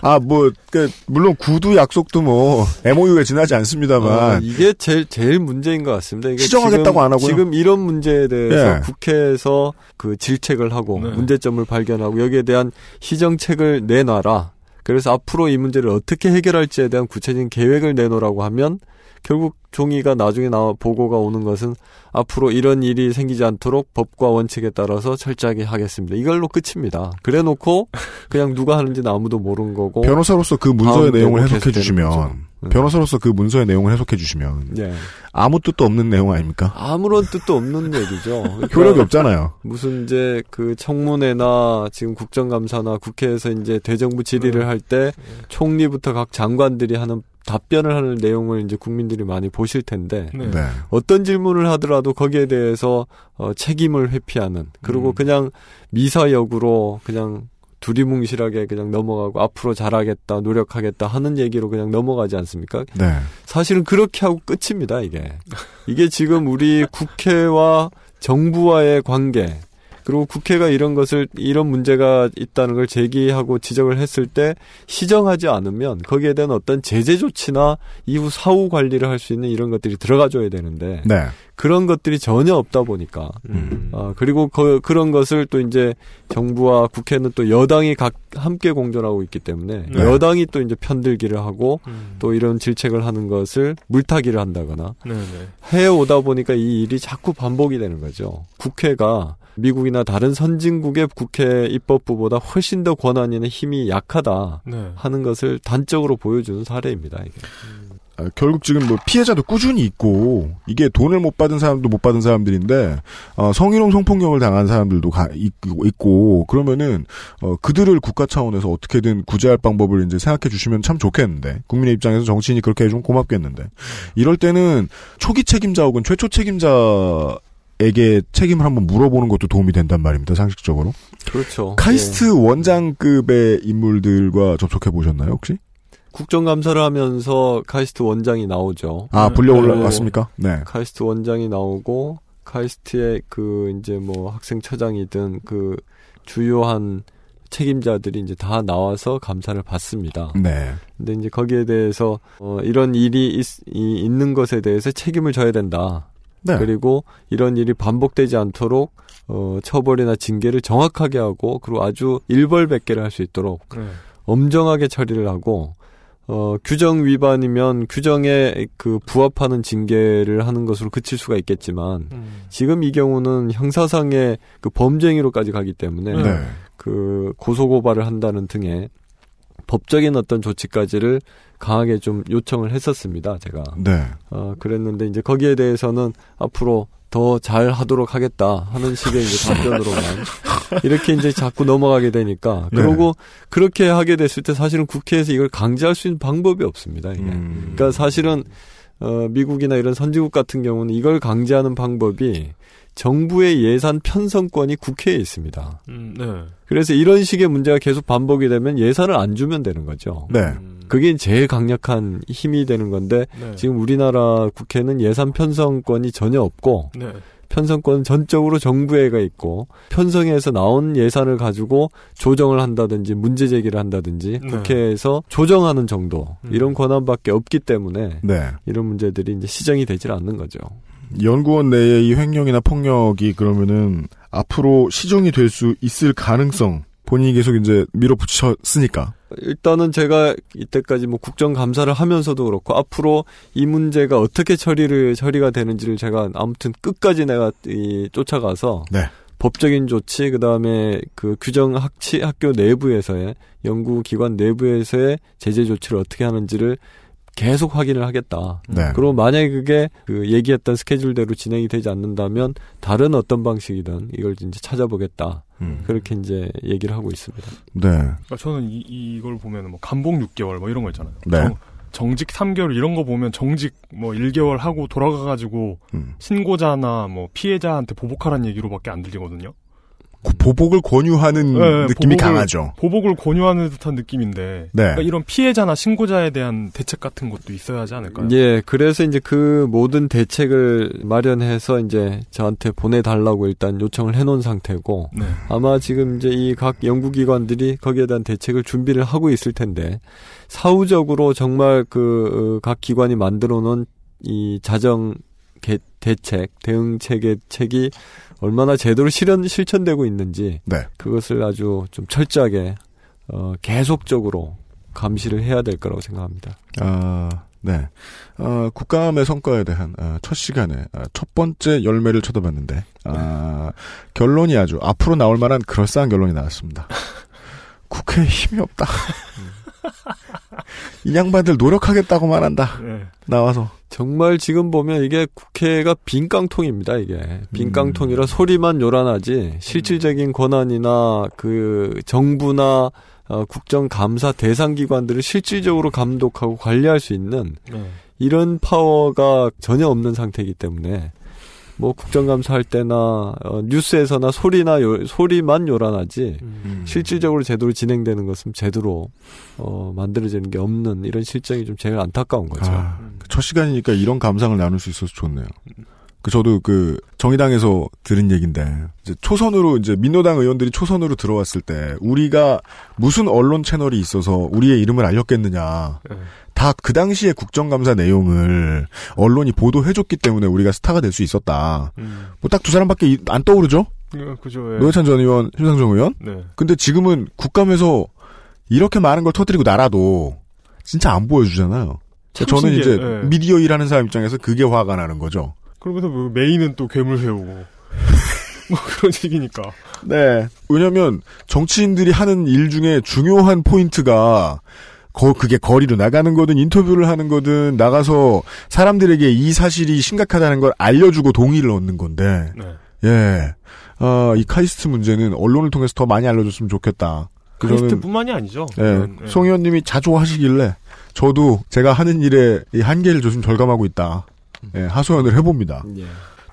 S2: 아, 뭐, 그, 물론 구두 약속도 뭐, MOU에 지나지 않습니다만.
S8: 어, 이게 제일 제일 문제인 것 같습니다. 이게
S2: 시정하겠다고
S8: 지금,
S2: 안 하고요?
S8: 지금 이런 문제에 대해서
S2: 예.
S8: 국회에서 그 질책을 하고
S3: 네.
S8: 문제점을 발견하고 여기에 대한 시정책을 내놔라. 그래서 앞으로 이 문제를 어떻게 해결할지에 대한 구체적인 계획을 내놓으라고 하면 결국 종이가 나중에 나와 보고가 오는 것은 앞으로 이런 일이 생기지 않도록 법과 원칙에 따라서 철저하게 하겠습니다. 이걸로 끝입니다. 그래 놓고 그냥 누가 하는지는 아무도 모르는 거고
S2: 변호사로서 그 문서의 내용을 해석해 주시면.
S8: 네.
S2: 변호사로서 그 문서의 내용을 해석해 주시면,
S8: 네.
S2: 아무 뜻도 없는 내용 아닙니까?
S8: 아무런 뜻도 없는 얘기죠. 그러니까
S2: 효력이 없잖아요.
S8: 무슨 이제 그 청문회나 지금 국정감사나 국회에서 이제 대정부 질의를 할 때 총리부터 각 장관들이 하는 답변을 하는 내용을 이제 국민들이 많이 보실 텐데
S3: 네.
S2: 네.
S8: 어떤 질문을 하더라도 거기에 대해서 어, 책임을 회피하는 그리고
S3: 음.
S8: 그냥 미사역으로 그냥 두리뭉실하게 그냥 넘어가고 앞으로 잘하겠다 노력하겠다 하는 얘기로 그냥 넘어가지 않습니까?
S2: 네.
S8: 사실은 그렇게 하고 끝입니다, 이게. 이게 지금 우리 국회와 정부와의 관계, 그리고 국회가 이런 것을, 이런 문제가 있다는 걸 제기하고 지적을 했을 때 시정하지 않으면 거기에 대한 어떤 제재 조치나 이후 사후 관리를 할 수 있는 이런 것들이 들어가줘야 되는데
S2: 네.
S8: 그런 것들이 전혀 없다 보니까
S3: 음.
S8: 아, 그리고 그, 그런 것을 또 이제 정부와 국회는 또 여당이 각 함께 공존하고 있기 때문에
S3: 네.
S8: 여당이 또 이제 편들기를 하고
S3: 음.
S8: 또 이런 질책을 하는 것을 물타기를 한다거나
S3: 네네.
S8: 해오다 보니까 이 일이 자꾸 반복이 되는 거죠. 국회가 미국이나 다른 선진국의 국회 입법부보다 훨씬 더 권한이나 힘이 약하다
S3: 네.
S8: 하는 것을 단적으로 보여주는 사례입니다. 이게.
S2: 아, 결국 지금 뭐 피해자도 꾸준히 있고 이게 돈을 못 받은 사람도 못 받은 사람들인데 어, 성희롱 성폭력을 당한 사람들도 가, 있고, 있고 그러면은 어, 그들을 국가 차원에서 어떻게든 구제할 방법을 이제 생각해 주시면 참 좋겠는데 국민의 입장에서 정치인이 그렇게 해주면 고맙겠는데 이럴 때는 초기 책임자 혹은 최초 책임자 에게 책임을 한번 물어보는 것도 도움이 된단 말입니다 상식적으로
S8: 그렇죠.
S2: 카이스트
S8: 예.
S2: 원장급의 인물들과 접촉해 보셨나요 혹시?
S8: 국정감사를 하면서 카이스트 원장이 나오죠.
S2: 아 불려
S8: 네.
S2: 올라왔습니까? 네.
S8: 카이스트 원장이 나오고 카이스트의 그 이제 뭐 학생처장이든 그 주요한 책임자들이 이제 다 나와서 감사를 받습니다.
S2: 네.
S8: 근데 이제 거기에 대해서 어 이런 일이 있, 이, 있는 것에 대해서 책임을 져야 된다.
S2: 네.
S8: 그리고 이런 일이 반복되지 않도록 어 처벌이나 징계를 정확하게 하고 그리고 아주 일벌백계를 할 수 있도록
S3: 네.
S8: 엄정하게 처리를 하고 어, 규정 위반이면 규정에 그 부합하는 징계를 하는 것으로 그칠 수가 있겠지만
S3: 음.
S8: 지금 이 경우는 형사상의 그 범죄행위로까지 가기 때문에
S2: 네.
S8: 그 고소 고발을 한다는 등의 법적인 어떤 조치까지를 강하게 좀 요청을 했었습니다. 제가.
S2: 네.
S8: 어, 그랬는데 이제 거기에 대해서는 앞으로 더 잘 하도록 하겠다 하는 식의 이제 답변으로만 이렇게 이제 자꾸 넘어가게 되니까
S2: 네.
S8: 그러고 그렇게 하게 됐을 때 사실은 국회에서 이걸 강제할 수 있는 방법이 없습니다. 이게.
S2: 음.
S8: 그러니까 사실은 어, 미국이나 이런 선진국 같은 경우는 이걸 강제하는 방법이 정부의 예산 편성권이 국회에 있습니다.
S3: 음, 네.
S8: 그래서 이런 식의 문제가 계속 반복이 되면 예산을 안 주면 되는 거죠.
S2: 네.
S8: 그게 제일 강력한 힘이 되는 건데
S3: 네.
S8: 지금 우리나라 국회는 예산 편성권이 전혀 없고
S3: 네.
S8: 편성권은 전적으로 정부에가 있고 편성에서 나온 예산을 가지고 조정을 한다든지 문제 제기를 한다든지
S3: 네.
S8: 국회에서 조정하는 정도
S3: 음.
S8: 이런 권한밖에 없기 때문에
S2: 네.
S8: 이런 문제들이 이제 시정이 되질 않는 거죠.
S2: 연구원 내의 이 횡령이나 폭력이 그러면은 앞으로 시정이 될 수 있을 가능성 본인이 계속 이제 밀어붙였으니까.
S8: 일단은 제가 이때까지 뭐 국정감사를 하면서도 그렇고 앞으로 이 문제가 어떻게 처리를 처리가 되는지를 제가 아무튼 끝까지 내가 이 쫓아가서
S2: 네.
S8: 법적인 조치 그다음에 그 규정 학치 학교 내부에서의 연구기관 내부에서의 제재 조치를 어떻게 하는지를 계속 확인을 하겠다.
S2: 네.
S8: 그리고 만약에 그게 그 얘기했던 스케줄대로 진행이 되지 않는다면 다른 어떤 방식이든 이걸 이제 찾아보겠다.
S2: 음.
S8: 그렇게 이제 얘기를 하고 있습니다.
S2: 네.
S3: 그러니까 저는 이, 이걸 보면 뭐 감봉 6개월 뭐 이런 거 있잖아요.
S2: 네.
S3: 정, 정직 3개월 이런 거 보면 정직 뭐 1개월 하고 돌아가가지고
S2: 음.
S3: 신고자나 뭐 피해자한테 보복하라는 얘기로밖에 안 들리거든요.
S2: 그 보복을 권유하는
S3: 네,
S2: 느낌이
S3: 보복을-
S2: 강하죠.
S3: 보복을 권유하는 듯한 느낌인데
S2: 네.
S3: 그러니까 이런 피해자나 신고자에 대한 대책 같은 것도 있어야 하지 않을까요?
S8: 예, 그래서 이제 그 모든 대책을 마련해서 이제 저한테 보내달라고 일단 요청을 해놓은 상태고,
S3: 네.
S8: 아마 지금 이제 이 각 연구기관들이 거기에 대한 대책을 준비를 하고 있을 텐데, 사후적으로 정말 그 각 기관이 만들어 놓은 이 자정 개- 대책, 대응 체계 책이 얼마나 제대로 실현, 실천되고 있는지,
S2: 네.
S8: 그것을 아주 좀 철저하게, 어, 계속적으로 감시를 해야 될 거라고 생각합니다.
S2: 아, 네. 어, 국감의 성과에 대한 아, 첫 시간에 아, 첫 번째 열매를 쳐다봤는데 아, 결론이 아주 앞으로 나올 만한 그럴싸한 결론이 나왔습니다. 국회에 힘이 없다. 이 양반들 노력하겠다고만 한다.
S3: 네.
S2: 나와서.
S8: 정말 지금 보면 이게 국회가 빈 깡통입니다, 이게. 빈 깡통이라 소리만 요란하지, 실질적인 권한이나 그 정부나 어, 국정감사 대상 기관들을 실질적으로 감독하고 관리할 수 있는
S3: 네.
S8: 이런 파워가 전혀 없는 상태이기 때문에 뭐 국정감사 할 때나 어, 뉴스에서나 소리나 요, 소리만 요란하지
S3: 음.
S8: 실질적으로 제대로 진행되는 것은 제대로 어, 만들어지는 게 없는 이런 실정이 좀 제일 안타까운 거죠.
S2: 아, 첫 시간이니까 이런 감상을 나눌 수 있어서 좋네요. 그 저도 그 정의당에서 들은 얘기인데 이제 초선으로 이제 민노당 의원들이 초선으로 들어왔을 때 우리가 무슨 언론 채널이 있어서 우리의 이름을 알렸겠느냐.
S3: 네.
S2: 다그 당시에 국정감사 내용을 언론이 보도해줬기 때문에 우리가 스타가 될 수 있었다.
S3: 음.
S2: 뭐딱 두 사람밖에 이- 안 떠오르죠?
S3: 예, 그죠. 예.
S2: 노회찬 전 의원, 심상정 의원.
S3: 네.
S2: 근데 지금은 국감에서 이렇게 많은 걸 터뜨리고 나라도 진짜 안 보여주잖아요.
S3: 참
S2: 저는 이제
S3: 신기해요. 예.
S2: 미디어 일하는 사람 입장에서 그게 화가 나는 거죠.
S3: 그러면서 뭐 메인은 또 괴물 세우고. 뭐 그런 식이니까.
S2: 네. 왜냐면 정치인들이 하는 일 중에 중요한 포인트가 거, 그게 거리로 나가는 거든 인터뷰를 하는 거든 나가서 사람들에게 이 사실이 심각하다는 걸 알려주고 동의를 얻는 건데.
S3: 네.
S2: 예. 아, 이 카이스트 문제는 언론을 통해서 더 많이 알려줬으면 좋겠다.
S3: 카이스트뿐만이 아니죠.
S2: 예.
S3: 네, 네.
S2: 송 의원님이 자주 하시길래 저도 제가 하는 일에 이 한계를 조금 절감하고 있다. 예, 하소연을 해봅니다.
S8: 예.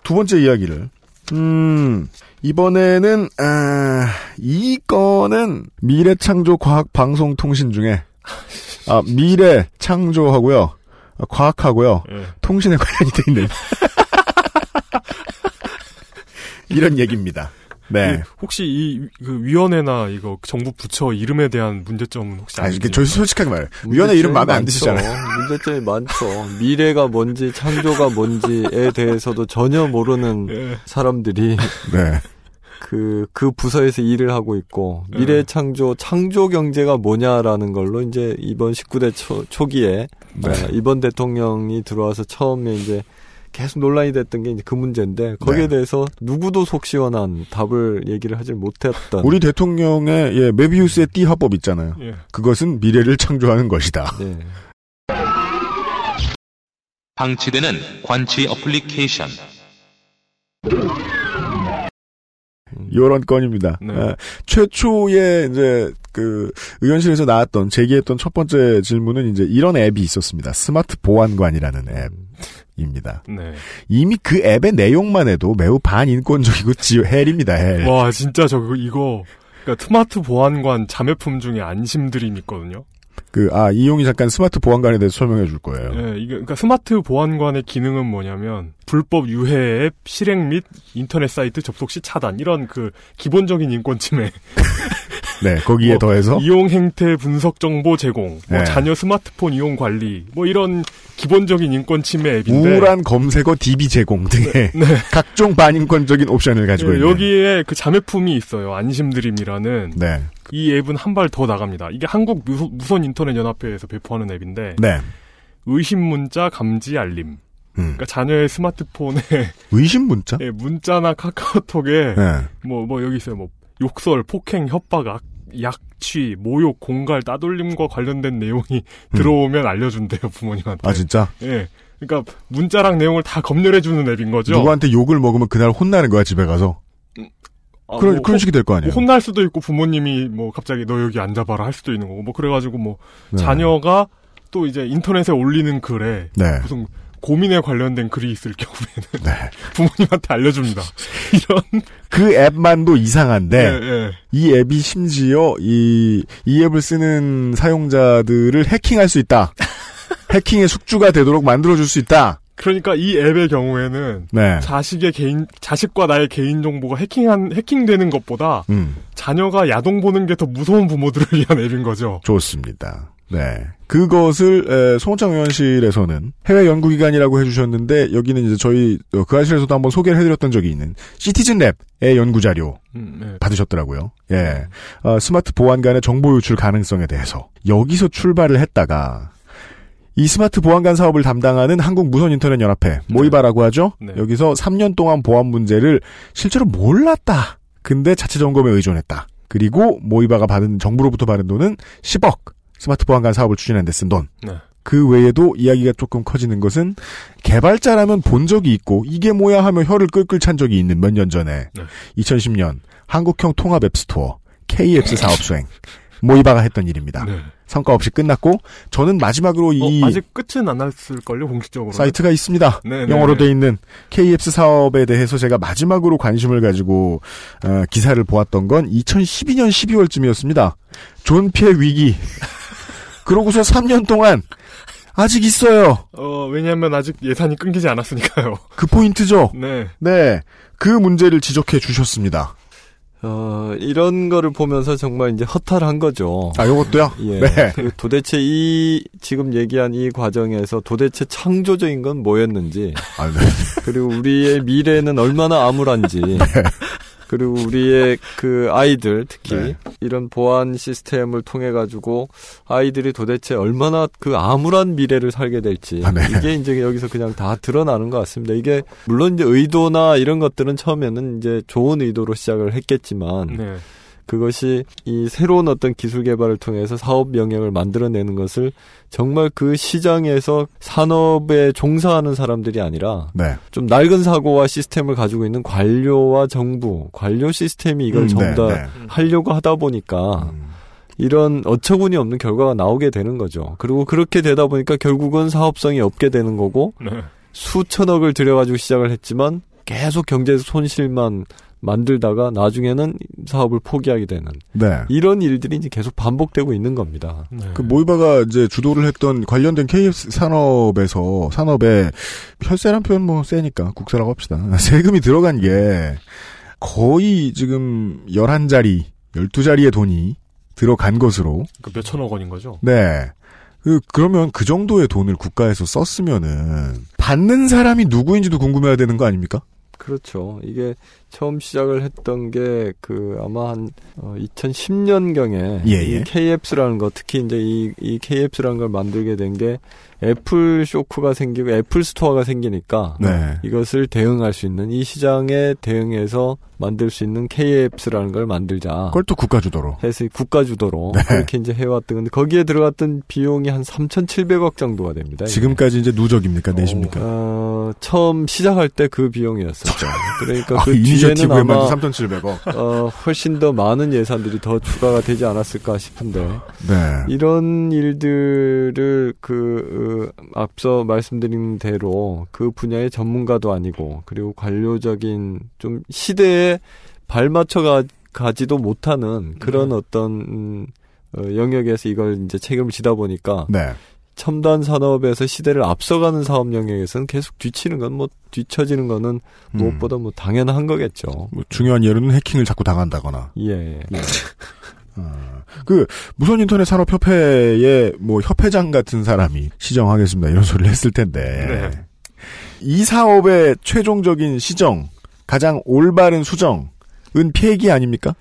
S2: 두 번째 이야기를. 음, 이번에는, 아, 이 건은 미래창조과학방송통신 중에, 아, 미래 창조하고요, 아, 과학하고요,
S3: 예.
S2: 통신에 관련이 돼 있는. 이런 얘기입니다. 네.
S3: 그 혹시 이 그 위원회나 이거 정부 부처 이름에 대한 문제점은 혹시
S2: 아, 이게
S3: 아십니까?
S2: 저 솔직하게 말해요. 위원회 이름 마음에 안
S8: 많죠.
S2: 드시잖아요.
S8: 문제점이 많죠. 미래가 뭔지 창조가 뭔지에 대해서도 전혀 모르는
S3: 예.
S8: 사람들이
S2: 네.
S8: 그, 그 부서에서 일을 하고 있고, 미래 창조, 창조 경제가 뭐냐라는 걸로 이제 이번 19대 초, 초기에,
S2: 네.
S8: 어, 이번 대통령이 들어와서 처음에 이제 계속 논란이 됐던 게 이제 그 문제인데, 거기에
S2: 네.
S8: 대해서 누구도 속 시원한 답을 얘기를 하질 못했던.
S2: 우리 대통령의, 예, 메비우스의 띠 화법 있잖아요.
S3: 예.
S2: 그것은 미래를 창조하는 것이다.
S8: 네.
S9: 방치되는 관치 어플리케이션.
S2: 이런 건입니다.
S3: 네.
S2: 아, 최초에 이제 그 의원실에서 나왔던 제기했던 첫 번째 질문은 이제 이런 앱이 있었습니다. 스마트 보안관이라는 앱입니다.
S3: 네.
S2: 이미 그 앱의 내용만 해도 매우 반인권적이고 지 hell입니다. hell.
S3: 와 진짜 저 이거 그러니까 스마트 보안관 자매품 중에 안심드림 있거든요.
S2: 그 아 이용이 잠깐 스마트 보안관에 대해서 설명해 줄 거예요.
S3: 예, 이게 그러니까 스마트 보안관의 기능은 뭐냐면 불법 유해 앱 실행 및 인터넷 사이트 접속 시 차단 이런 그 기본적인 인권 침해
S2: 네, 거기에
S3: 뭐,
S2: 더해서
S3: 이용 행태 분석 정보 제공, 뭐
S2: 네.
S3: 자녀 스마트폰 이용 관리, 뭐 이런 기본적인 인권 침해 앱인데
S2: 우울한 검색어 DB 제공 등의
S3: 네.
S2: 각종 반인권적인 옵션을 가지고
S3: 예,
S2: 있는.
S3: 여기에 그 자매품이 있어요. 안심드림이라는
S2: 네,
S3: 이 앱은 한 발 더 나갑니다. 이게 한국 무선 인터넷 연합회에서 배포하는 앱인데
S2: 네.
S3: 의심 문자 감지 알림.
S2: 음.
S3: 그러니까 자녀의 스마트폰에
S2: 의심 문자?
S3: 예, 문자나 카카오톡에
S2: 네.
S3: 뭐뭐 여기 있어요. 뭐 욕설, 폭행, 협박, 악, 약취, 모욕, 공갈, 따돌림과 관련된 내용이 들어오면 알려준대요 부모님한테.
S2: 음. 아 진짜?
S3: 예. 그러니까 문자랑 내용을 다 검열해주는 앱인 거죠.
S2: 누구한테 욕을 먹으면 그날 혼나는 거야 집에 가서.
S3: 아,
S2: 그런
S3: 뭐
S2: 그런
S3: 호-
S2: 식이 될 거 아니에요.
S3: 뭐 혼날 수도 있고 부모님이 뭐 갑자기 너 여기 앉아봐라 할 수도 있는 거고 뭐 그래가지고 뭐
S2: 네.
S3: 자녀가 또 이제 인터넷에 올리는 글에
S2: 네.
S3: 무슨 고민에 관련된 글이 있을 경우에는
S2: 네.
S3: 부모님한테 알려줍니다. 이런
S2: 그 앱만도 이상한데
S3: 예, 예.
S2: 이 앱이 심지어 이, 이 앱을 쓰는 사용자들을 해킹할 수 있다. 해킹의 숙주가 되도록 만들어줄 수 있다.
S3: 그러니까 이 앱의 경우에는
S2: 네.
S3: 자식의 개인 자식과 나의 개인 정보가 해킹한 해킹되는 것보다
S2: 음,
S3: 자녀가 야동 보는 게 더 무서운 부모들을 위한 앱인 거죠.
S2: 좋습니다. 네. 그것을 에, 송호창 의원실에서는 해외 연구기관이라고 해주셨는데 여기는 이제 저희 어, 그 아실에서도 한번 소개를 해드렸던 적이 있는 시티즌 랩의 연구 자료
S3: 음, 네.
S2: 받으셨더라고요. 예. 어, 스마트 보안관의 정보 유출 가능성에 대해서 여기서 출발을 했다가 이 스마트 보안관 사업을 담당하는 한국 무선 인터넷 연합회 모이바라고 하죠.
S3: 네.
S2: 여기서 3년 동안 보안 문제를 실제로 몰랐다. 근데 자체 점검에 의존했다. 그리고 모이바가 받은 정부로부터 받은 돈은 10억. 스마트 보안관 사업을 추진하는 데 쓴 돈.
S3: 네.
S2: 그 외에도 이야기가 조금 커지는 것은 개발자라면 본 적이 있고 이게 뭐야 하며 혀를 끌끌 찬 적이 있는 몇 년 전에
S3: 네.
S2: 2010년 한국형 통합 앱스토어 K-Apps 사업 수행 모이바가 했던 일입니다.
S3: 네.
S2: 성과 없이 끝났고 저는 마지막으로 이
S3: 어, 아직 끝은 안 났을 걸요 공식적으로.
S2: 사이트가 있습니다.
S3: 네, 네,
S2: 영어로
S3: 네.
S2: 돼 있는 K-Apps 사업에 대해서 제가 마지막으로 관심을 가지고 어, 기사를 보았던 건 2012년 12월쯤이었습니다. 존폐 위기. 그러고서 3년 동안 아직 있어요.
S3: 어 왜냐하면 아직 예산이 끊기지 않았으니까요.
S2: 그 포인트죠.
S3: 네.
S2: 네. 그 문제를 지적해 주셨습니다.
S8: 어, 이런 거를 보면서 정말 이제 허탈한 거죠.
S2: 아, 요것도요?
S8: 예.
S2: 네.
S8: 그 도대체 이, 지금 얘기한 이 과정에서 도대체 창조적인 건 뭐였는지,
S2: 아, 네.
S8: 그리고 우리의 미래는 얼마나 암울한지, 그리고 우리의 그 아이들 특히
S2: 네.
S8: 이런 보안 시스템을 통해 가지고 아이들이 도대체 얼마나 그 암울한 미래를 살게 될지
S2: 아, 네.
S8: 이게 이제 여기서 그냥 다 드러나는 것 같습니다. 이게 물론 이제 의도나 이런 것들은 처음에는 이제 좋은 의도로 시작을 했겠지만
S3: 네.
S8: 그것이 이 새로운 어떤 기술 개발을 통해서 사업 영역을 만들어내는 것을 정말 그 시장에서 산업에 종사하는 사람들이 아니라
S2: 네.
S8: 좀 낡은 사고와 시스템을 가지고 있는 관료와 정부, 관료 시스템이 이걸
S2: 음,
S8: 전부 다
S2: 네, 네.
S8: 하려고 하다 보니까
S2: 음.
S8: 이런 어처구니 없는 결과가 나오게 되는 거죠. 그리고 그렇게 되다 보니까 결국은 사업성이 없게 되는 거고
S3: 네.
S8: 수천억을 들여가지고 시작을 했지만 계속 경제 손실만 만들다가 나중에는 사업을 포기하게 되는
S2: 네.
S8: 이런 일들이 이제 계속 반복되고 있는 겁니다.
S3: 네.
S2: 그 모이바가 이제 주도를 했던 관련된 KF 산업에서 산업에 혈세란 표현 뭐 세니까 국세라고 합시다. 세금이 들어간 게 거의 지금 11자리, 12자리의 돈이 들어간 것으로
S3: 그 몇천억 원인 거죠.
S2: 네. 그, 그러면 그 정도의 돈을 국가에서 썼으면은, 받는 사람이 누구인지도 궁금해야 되는 거 아닙니까?
S8: 그렇죠. 이게 처음 시작을 했던 게 그 아마 한 2010년경에
S2: 예, 예.
S8: 이 K-Apps라는 거 특히 이제 이, 이 K-Apps라는 걸 만들게 된 게 애플 쇼크가 생기고 애플 스토어가 생기니까
S2: 네.
S8: 이것을 대응할 수 있는 이 시장에 대응해서 만들 수 있는 K-Apps라는 걸 만들자.
S2: 그걸 또 국가 주도로.
S8: 해서 국가 주도로
S2: 네.
S8: 그렇게 이제 해왔던 건데 거기에 들어갔던 비용이 한 3,700억 정도가 됩니다. 이게.
S2: 지금까지 이제 누적입니까? 내십니까?
S8: 어, 처음 시작할 때 그 비용이었었죠. 그러니까 그
S2: 아,
S8: 뒤에 는
S2: 이니셔티브에만
S8: 아마
S2: 3,700억.
S8: 어, 훨씬 더 많은 예산들이 더 추가가 되지 않았을까 싶은데
S2: 네.
S8: 이런 일들을 그 어, 앞서 말씀드린 대로 그 분야의 전문가도 아니고 그리고 관료적인 좀 시대에 발맞춰 가, 가지도 못하는 그런 어떤 음, 어, 영역에서 이걸 이제 책임을 지다 보니까
S2: 네.
S8: 첨단 산업에서 시대를 앞서가는 사업 영역에서는 계속 뒤치는 건 뭐 뒤처지는 거는
S2: 음.
S8: 무엇보다 뭐 당연한 거겠죠.
S2: 뭐 중요한 예로는 해킹을 자꾸 당한다거나.
S8: 예.
S2: 어, 그 무선 인터넷 산업 협회의 뭐 협회장 같은 사람이 시정하겠습니다 이런 소리를 했을 텐데
S3: 네.
S2: 이 사업의 최종적인 시정 가장 올바른 수정은 폐기 아닙니까?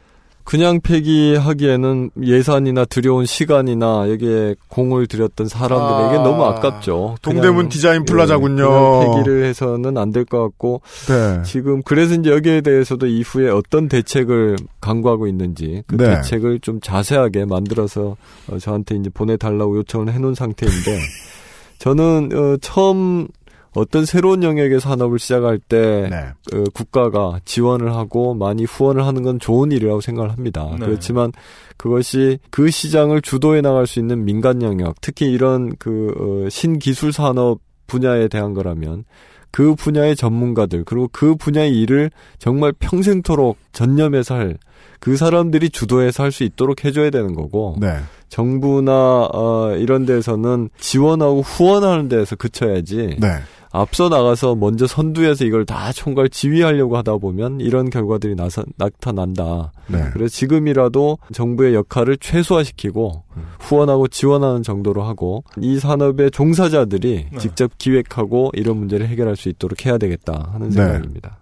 S8: 그냥 폐기하기에는 예산이나 들여온 시간이나 여기에 공을 들였던 사람들에게
S2: 아,
S8: 너무 아깝죠.
S2: 동대문
S8: 그냥,
S2: 디자인 플라자군요.
S8: 예, 폐기를 해서는 안 될 것 같고
S2: 네.
S8: 지금 그래서 이제 여기에 대해서도 이후에 어떤 대책을 강구하고 있는지 그
S2: 네.
S8: 대책을 좀 자세하게 만들어서 어, 저한테 이제 보내달라고 요청을 해놓은 상태인데 저는 어, 처음 어떤 새로운 영역의 산업을 시작할 때
S2: 네.
S8: 어, 국가가 지원을 하고 많이 후원을 하는 건 좋은 일이라고 생각을 합니다.
S3: 네.
S8: 그렇지만 그것이 그 시장을 주도해 나갈 수 있는 민간 영역, 특히 이런 그 어, 신기술 산업 분야에 대한 거라면 그 분야의 전문가들 그리고 그 분야의 일을 정말 평생토록 전념해서 할 그 사람들이 주도해서 할 수 있도록 해줘야 되는 거고
S2: 네.
S8: 정부나 어, 이런 데서는 지원하고 후원하는 데서 그쳐야지
S2: 네.
S8: 앞서 나가서 먼저 선두에서 이걸 다 총괄 지휘하려고 하다 보면 이런 결과들이 나사, 나타난다.
S2: 네.
S8: 그래서 지금이라도 정부의 역할을 최소화시키고 후원하고 지원하는 정도로 하고 이 산업의 종사자들이
S3: 네.
S8: 직접 기획하고 이런 문제를 해결할 수 있도록 해야 되겠다 하는
S2: 네.
S8: 생각입니다.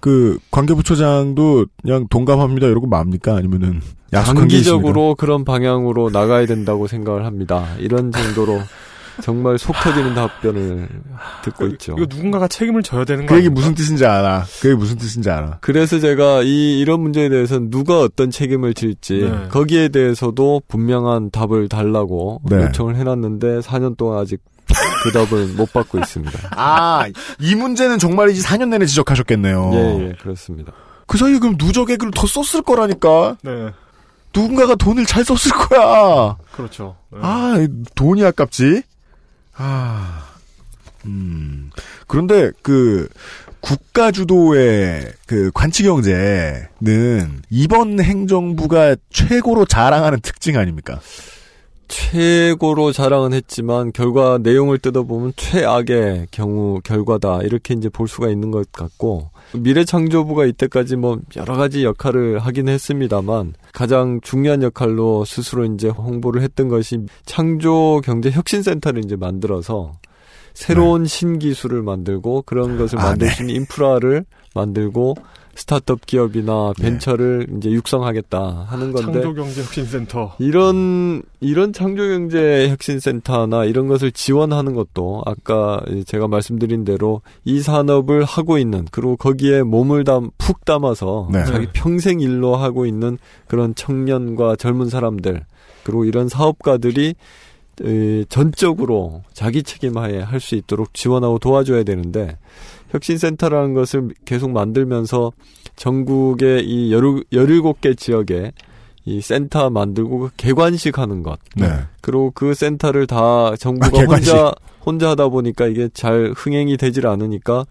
S2: 그 관계부처장도 그냥 동감합니다 이러고 맙니까 아니면은?
S8: 장기적으로 그런 방향으로 나가야 된다고 생각을 합니다. 이런 정도로 정말 속 터지는 답변을 듣고 있죠.
S3: 이거 누군가가 책임을 져야 되는
S2: 거그 얘기
S3: 아닙니까?
S2: 무슨 뜻인지 알아. 그 얘기 무슨 뜻인지 알아.
S8: 그래서 제가 이 이런 문제에 대해서는 누가 어떤 책임을 질지
S3: 네.
S8: 거기에 대해서도 분명한 답을 달라고
S2: 네.
S8: 요청을 해놨는데 4년 동안 아직 그 답을 못 받고 있습니다.
S2: 아, 이 문제는 정말이지 4년 내내 지적하셨겠네요.
S8: 예, 예, 그렇습니다.
S2: 그 사이에 그럼 누적 액을 더 썼을 거라니까.
S3: 네.
S2: 누군가가 돈을 잘 썼을 거야.
S3: 그렇죠. 네.
S2: 아, 돈이 아깝지? 아, 음. 그런데 그, 국가 주도의 그 관치 경제는 이번 행정부가 최고로 자랑하는 특징 아닙니까?
S8: 최고로 자랑은 했지만 결과 내용을 뜯어보면 최악의 경우 결과다 이렇게 이제 볼 수가 있는 것 같고 미래창조부가 이때까지 뭐 여러 가지 역할을 하긴 했습니다만 가장 중요한 역할로 스스로 이제 홍보를 했던 것이 창조 경제 혁신센터를 이제 만들어서 새로운 신기술을 만들고 그런 것을
S2: 아,
S8: 만들
S2: 네.
S8: 수 있는 인프라를 만들고 스타트업 기업이나 벤처를 이제 육성하겠다 하는 건데
S3: 창조경제혁신센터.
S8: 이런 이런 창조경제혁신센터나 이런 것을 지원하는 것도 아까 제가 말씀드린 대로 이 산업을 하고 있는 그리고 거기에 몸을 담 푹 담아서
S2: 네.
S8: 자기 평생 일로 하고 있는 그런 청년과 젊은 사람들 그리고 이런 사업가들이 에, 전적으로 자기 책임하에 할 수 있도록 지원하고 도와줘야 되는데 혁신센터라는 것을 계속 만들면서 전국의 이 17개 지역에 이 센터 만들고 그 개관식 하는 것.
S2: 네.
S8: 그리고 그 센터를 다 정부가
S2: 아.
S8: 혼자 혼자 하다 보니까 이게 잘 흥행이 되질 않으니까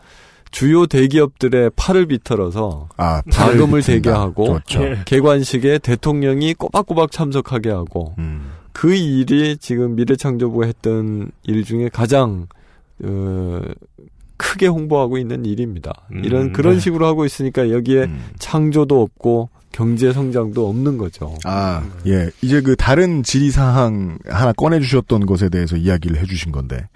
S8: 주요 대기업들의 팔을 비틀어서
S2: 아,
S8: 자금을
S2: 팔을
S8: 대게
S2: 비튼다.
S8: 하고
S2: 그렇죠.
S3: 예.
S8: 개관식에 대통령이 꼬박꼬박 참석하게 하고
S2: 음.
S8: 그 일이 지금 미래창조부가 했던 일 중에 가장 어, 크게 홍보하고 있는 일입니다.
S3: 음,
S8: 이런 그런
S3: 네.
S8: 식으로 하고 있으니까 여기에
S2: 음.
S8: 창조도 없고 경제 성장도 없는 거죠.
S2: 아, 예. 이제 그 다른 질의 사항 하나 꺼내 주셨던 것에 대해서 이야기를 해 주신 건데,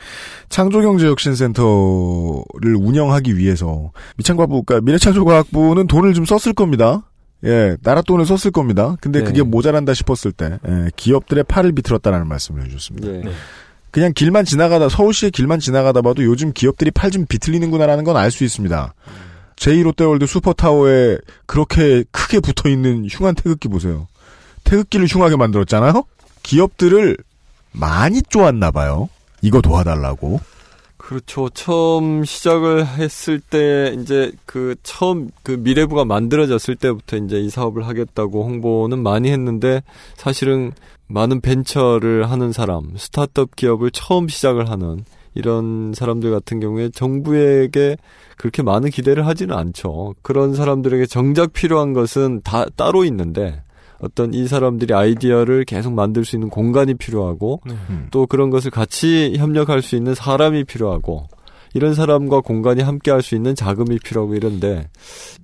S2: 창조 경제 혁신 센터를 운영하기 위해서 미창과부, 그러니까 미래창조과학부는 돈을 좀 썼을 겁니다. 예, 나라 돈을 썼을 겁니다. 근데
S8: 네.
S2: 그게 모자란다 싶었을 때, 예, 기업들의 팔을 비틀었다라는 말씀을 해 주셨습니다.
S8: 예.
S3: 네.
S2: 그냥 길만 지나가다, 서울시의 길만 지나가다 봐도 요즘 기업들이 팔 좀 비틀리는구나라는 건 알 수 있습니다. 제2롯데월드 슈퍼타워에 그렇게 크게 붙어 있는 흉한 태극기 보세요. 태극기를 흉하게 만들었잖아요? 기업들을 많이 쪼았나 봐요. 이거 도와달라고.
S8: 그렇죠. 처음 시작을 했을 때 이제 그 처음 그 미래부가 만들어졌을 때부터 이제 이 사업을 하겠다고 홍보는 많이 했는데 사실은 많은 벤처를 하는 사람, 스타트업 기업을 처음 시작을 하는 이런 사람들 같은 경우에 정부에게 그렇게 많은 기대를 하지는 않죠. 그런 사람들에게 정작 필요한 것은 다 따로 있는데 어떤 이 사람들이 아이디어를 계속 만들 수 있는 공간이 필요하고
S3: 네.
S2: 음.
S8: 또 그런 것을 같이 협력할 수 있는 사람이 필요하고 이런 사람과 공간이 함께 할 수 있는 자금이 필요하고 이런데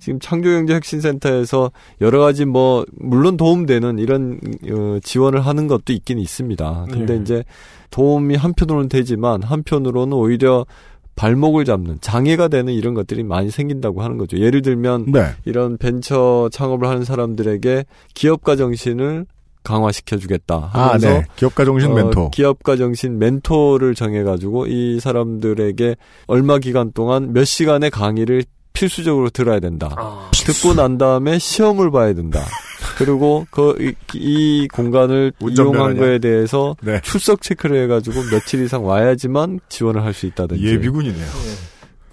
S8: 지금 창조경제혁신센터에서 여러 가지 뭐 물론 도움되는 이런 어, 지원을 하는 것도 있긴 있습니다. 근데
S3: 네.
S8: 이제 도움이 한편으로는 되지만 한편으로는 오히려 발목을 잡는 장애가 되는 이런 것들이 많이 생긴다고 하는 거죠. 예를 들면
S2: 네.
S8: 이런 벤처 창업을 하는 사람들에게 기업가 정신을 강화시켜 주겠다
S2: 아,
S8: 하면서
S2: 네. 기업가 정신
S8: 어,
S2: 멘토.
S8: 기업가 정신 멘토를 정해가지고 이 사람들에게 얼마 기간 동안 몇 시간의 강의를 필수적으로 들어야 된다.
S3: 아,
S8: 듣고 난 다음에 시험을 봐야 된다. 그리고 그이 공간을? 이용한 거에 대해서
S2: 네.
S8: 출석 체크를 해가지고 며칠 이상 와야지만 지원을 할 수 있다든지.
S2: 예비군이네요.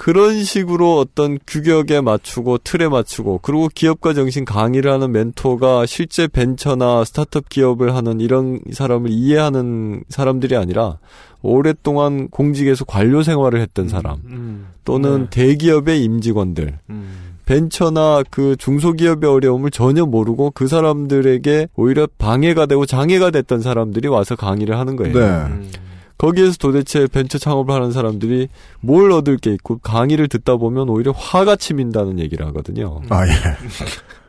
S8: 그런 식으로 어떤 규격에 맞추고 틀에 맞추고 그리고 기업가 정신 강의를 하는 멘토가 실제 벤처나 스타트업 기업을 하는 이런 사람을 이해하는 사람들이 아니라 오랫동안 공직에서 관료 생활을 했던 사람
S3: 음,
S8: 또는
S3: 네.
S8: 대기업의 임직원들
S3: 음.
S8: 벤처나 그 중소기업의 어려움을 전혀 모르고 그 사람들에게 오히려 방해가 되고 장애가 됐던 사람들이 와서 강의를 하는 거예요.
S2: 네.
S3: 음.
S8: 거기에서 도대체 벤처 창업을 하는 사람들이 뭘 얻을 게 있고 강의를 듣다 보면 오히려 화가 치민다는 얘기를 하거든요.
S2: 아, 예.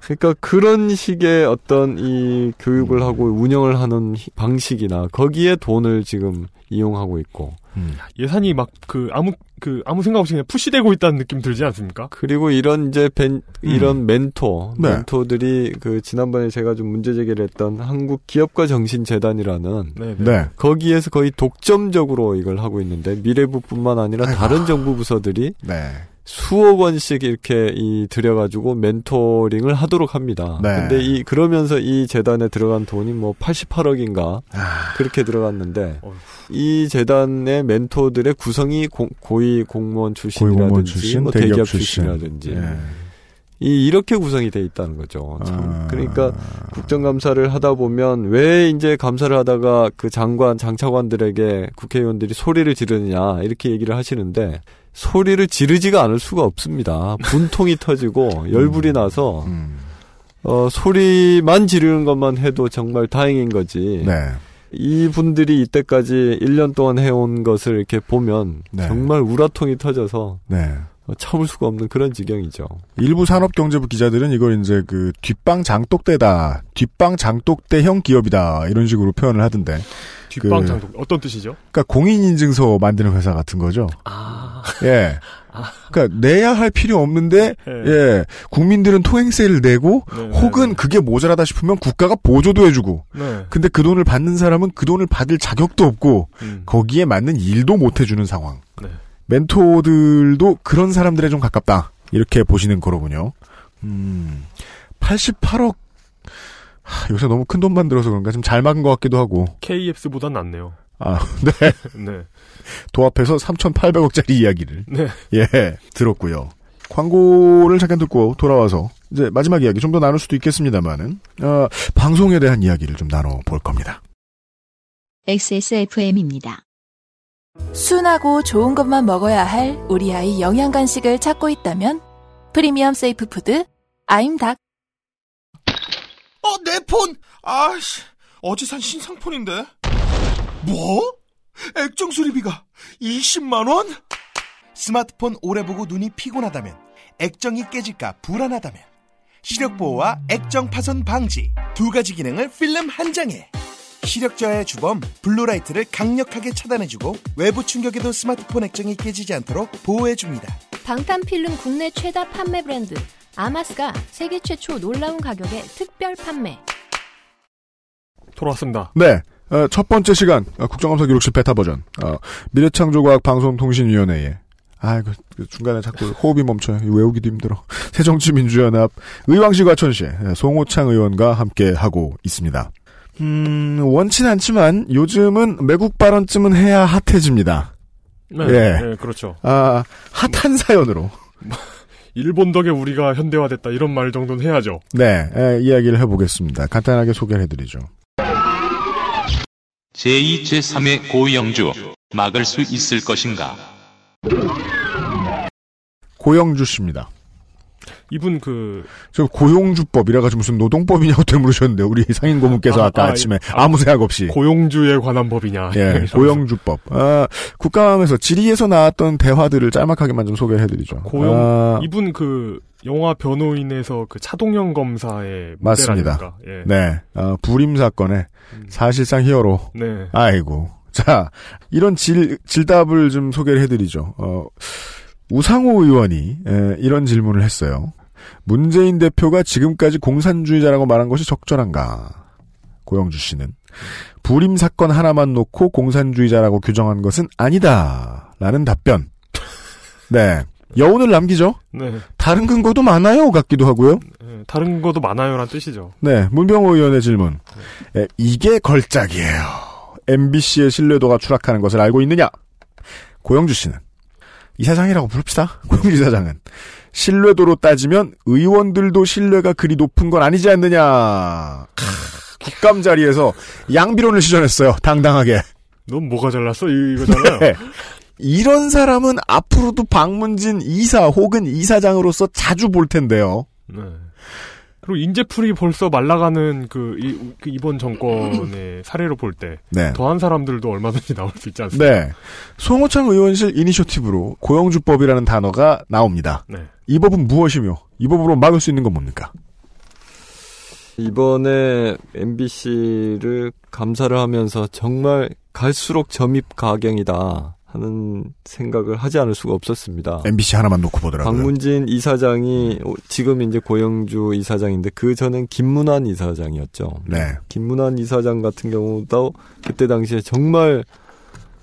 S8: 그러니까 그런 식의 어떤 이 교육을 하고 운영을 하는 히- 방식이나 거기에 돈을 지금 이용하고 있고
S2: 음.
S3: 예산이 막 그 아무 그 아무 생각 없이 그냥 푸시되고 있다는 느낌 들지 않습니까?
S8: 그리고 이런 이제 벤 이런 멘토
S2: 네.
S8: 멘토들이 그 지난번에 제가 좀 문제 제기를 했던 한국 기업가 정신 재단이라는
S3: 네. 네.
S2: 네.
S8: 거기에서 거의 독점적으로 이걸 하고 있는데 미래부뿐만 아니라
S2: 아이고.
S8: 다른 정부 부서들이
S2: 네.
S8: 수억 원씩 이렇게 이 들여가지고 멘토링을 하도록 합니다.
S2: 네.
S8: 근데 이 그러면서 이 재단에 들어간 돈이 뭐 88억인가
S2: 아,
S8: 그렇게 들어갔는데
S3: 어휴.
S8: 이 재단의 멘토들의 구성이 고, 위 공무원 출신이라든지
S2: 고위공무원 출신,
S8: 뭐
S2: 대기업
S8: 대기업
S2: 출신.
S8: 출신이라든지
S2: 예.
S8: 이 이렇게 구성이 돼 있다는 거죠. 참.
S2: 아.
S8: 그러니까 국정감사를 하다 보면 왜 이제 감사를 하다가 그 장관 장차관들에게 국회의원들이 소리를 지르느냐 이렇게 얘기를 하시는데 소리를 지르지가 않을 수가 없습니다. 분통이 터지고 열불이 나서
S2: 음.
S8: 어 소리만 지르는 것만 해도 정말 다행인 거지.
S2: 네.
S8: 이 분들이 이때까지 1년 동안 해온 것을 이렇게 보면
S2: 네.
S8: 정말 우라통이 터져서
S2: 네.
S8: 어, 참을 수가 없는 그런 지경이죠.
S2: 일부 산업경제부 기자들은 이걸 이제 그 뒷방 장독대다, 뒷방 장독대형 기업이다 이런 식으로 표현을 하던데,
S3: 뒷방
S2: 그-
S3: 장독 어떤 뜻이죠?
S2: 그러니까 공인 인증서 만드는 회사 같은 거죠.
S3: 아,
S2: 예, 그러니까 내야 할 필요 없는데
S3: 예.
S2: 예 국민들은 통행세를 내고
S3: 네,
S2: 혹은 그게 모자라다 싶으면 국가가 보조도 해 주고
S3: 네.
S2: 근데 그 돈을 받는 사람은 그 돈을 받을 자격도 없고
S3: 음.
S2: 거기에 맞는 일도 못 해 주는 상황.
S3: 네.
S2: 멘토들도 그런 사람들에 좀 가깝다. 이렇게 보시는 거로군요. 음, 88억. 하, 요새 너무 큰 돈만 들어서 그런가 좀 잘 막은 것 같기도 하고.
S3: KF보단 낫네요.
S2: 아, 네.
S3: 네.
S2: 도합해서 3,800억짜리 이야기를.
S3: 네.
S2: 예, 들었고요. 광고를 잠깐 듣고 돌아와서 이제 마지막 이야기 좀 더 나눌 수도 있겠습니다만은 어, 방송에 대한 이야기를 좀 나눠 볼 겁니다.
S1: XSFM입니다.
S6: 순하고 좋은 것만 먹어야 할 우리 아이 영양 간식을 찾고 있다면 프리미엄 safe food 아임닭
S10: 어, 내 폰! 아씨, 어제 산 신상폰인데. 뭐? 액정 수리비가 20만원? 스마트폰 오래 보고 눈이 피곤하다면, 액정이 깨질까 불안하다면, 시력 보호와 액정 파손 방지 두 가지 기능을 필름 한 장에. 시력 저하의 주범 블루라이트를 강력하게 차단해주고 외부 충격에도 스마트폰 액정이 깨지지 않도록 보호해줍니다.
S11: 방탄 필름 국내 최다 판매 브랜드 아마스가 세계 최초 놀라운 가격에 특별 판매.
S3: 돌아왔습니다.
S2: 네. 어, 첫 번째 시간 어, 국정감사 기록실 베타 버전 어, 미래창조과학 방송통신위원회에 아, 그, 그 중간에 자꾸 호흡이 멈춰요. 외우기도 힘들어. 새정치민주연합 의왕시 과천시 예, 송호창 의원과 함께 하고 있습니다. 음, 원치는 않지만 요즘은 매국 발언쯤은 해야 핫해집니다.
S3: 네,
S2: 예.
S3: 네, 그렇죠.
S2: 아, 핫한 사연으로.
S3: 일본 덕에 우리가 현대화됐다 이런 말 정도는 해야죠.
S2: 네, 에, 이야기를 해보겠습니다. 간단하게 소개를 해드리죠.
S9: 제2, 제3의 고영주 막을 수 있을 것인가?
S2: 고영주 씨입니다.
S3: 이분 그
S2: 저 고용주법이라 가지고 무슨 노동법이냐고 되물으셨는데 우리 상인 고문께서 아, 까
S3: 아,
S2: 아침에
S3: 아,
S2: 아무 생각 없이
S3: 고용주에 관한 법이냐.
S2: 예. 고용주법. 아, 국감에서 질의에서 나왔던 대화들을 짤막하게만 좀 소개를 해드리죠.
S3: 고용
S2: 아,
S3: 이분 그 영화 변호인에서 그 차동영 검사의
S2: 맞습니다.
S3: 예.
S2: 네, 어, 불임 사건의 사실상 히어로.
S3: 네.
S2: 아이고. 자, 이런 질, 질답을 좀 소개를 해드리죠. 어, 우상호 의원이 에, 이런 질문을 했어요. 문재인 대표가 지금까지 공산주의자라고 말한 것이 적절한가? 고영주 씨는 불임 사건 하나만 놓고 공산주의자라고 규정한 것은 아니다. 라는 답변. 네. 여운을 남기죠?
S3: 네.
S2: 다른 근거도 많아요. 같기도 하고요.
S3: 예, 다른 것도 많아요란 뜻이죠.
S2: 네, 문병호 의원의 질문. 에, 이게 걸작이에요. MBC의 신뢰도가 추락하는 것을 알고 있느냐? 고영주 씨는 이사장이라고 부릅시다. 고영주 이사장은 신뢰도로 따지면 의원들도 신뢰가 그리 높은 건 아니지 않느냐? 크, 국감 자리에서 양비론을 시전했어요. 당당하게.
S3: 넌 뭐가 잘났어? 이- 이거잖아요.
S2: 네. 이런 사람은 앞으로도 박문진 이사 혹은 이사장으로서 자주 볼 텐데요.
S3: 네. 그리고 인재풀이 벌써 말라가는 그, 이, 그 이 번 정권의 사례로 볼 때
S2: 네.
S3: 더한 사람들도 얼마든지 나올 수 있지 않습니까?
S2: 네. 송호창 의원실 이니셔티브로 고영주법이라는 단어가 나옵니다.
S3: 네.
S2: 이 법은 무엇이며 이 법으로 막을 수 있는 건 뭡니까?
S8: 이번에 MBC를 감사를 하면서 정말 갈수록 점입 가경이다 하는 생각을 하지 않을 수가 없었습니다.
S2: MBC 하나만 놓고 보더라고요.
S8: 박문진 이사장이 지금 이제 고영주 이사장인데 그 전엔 김문환 이사장이었죠.
S2: 네.
S8: 김문환 이사장 같은 경우도 그때 당시에 정말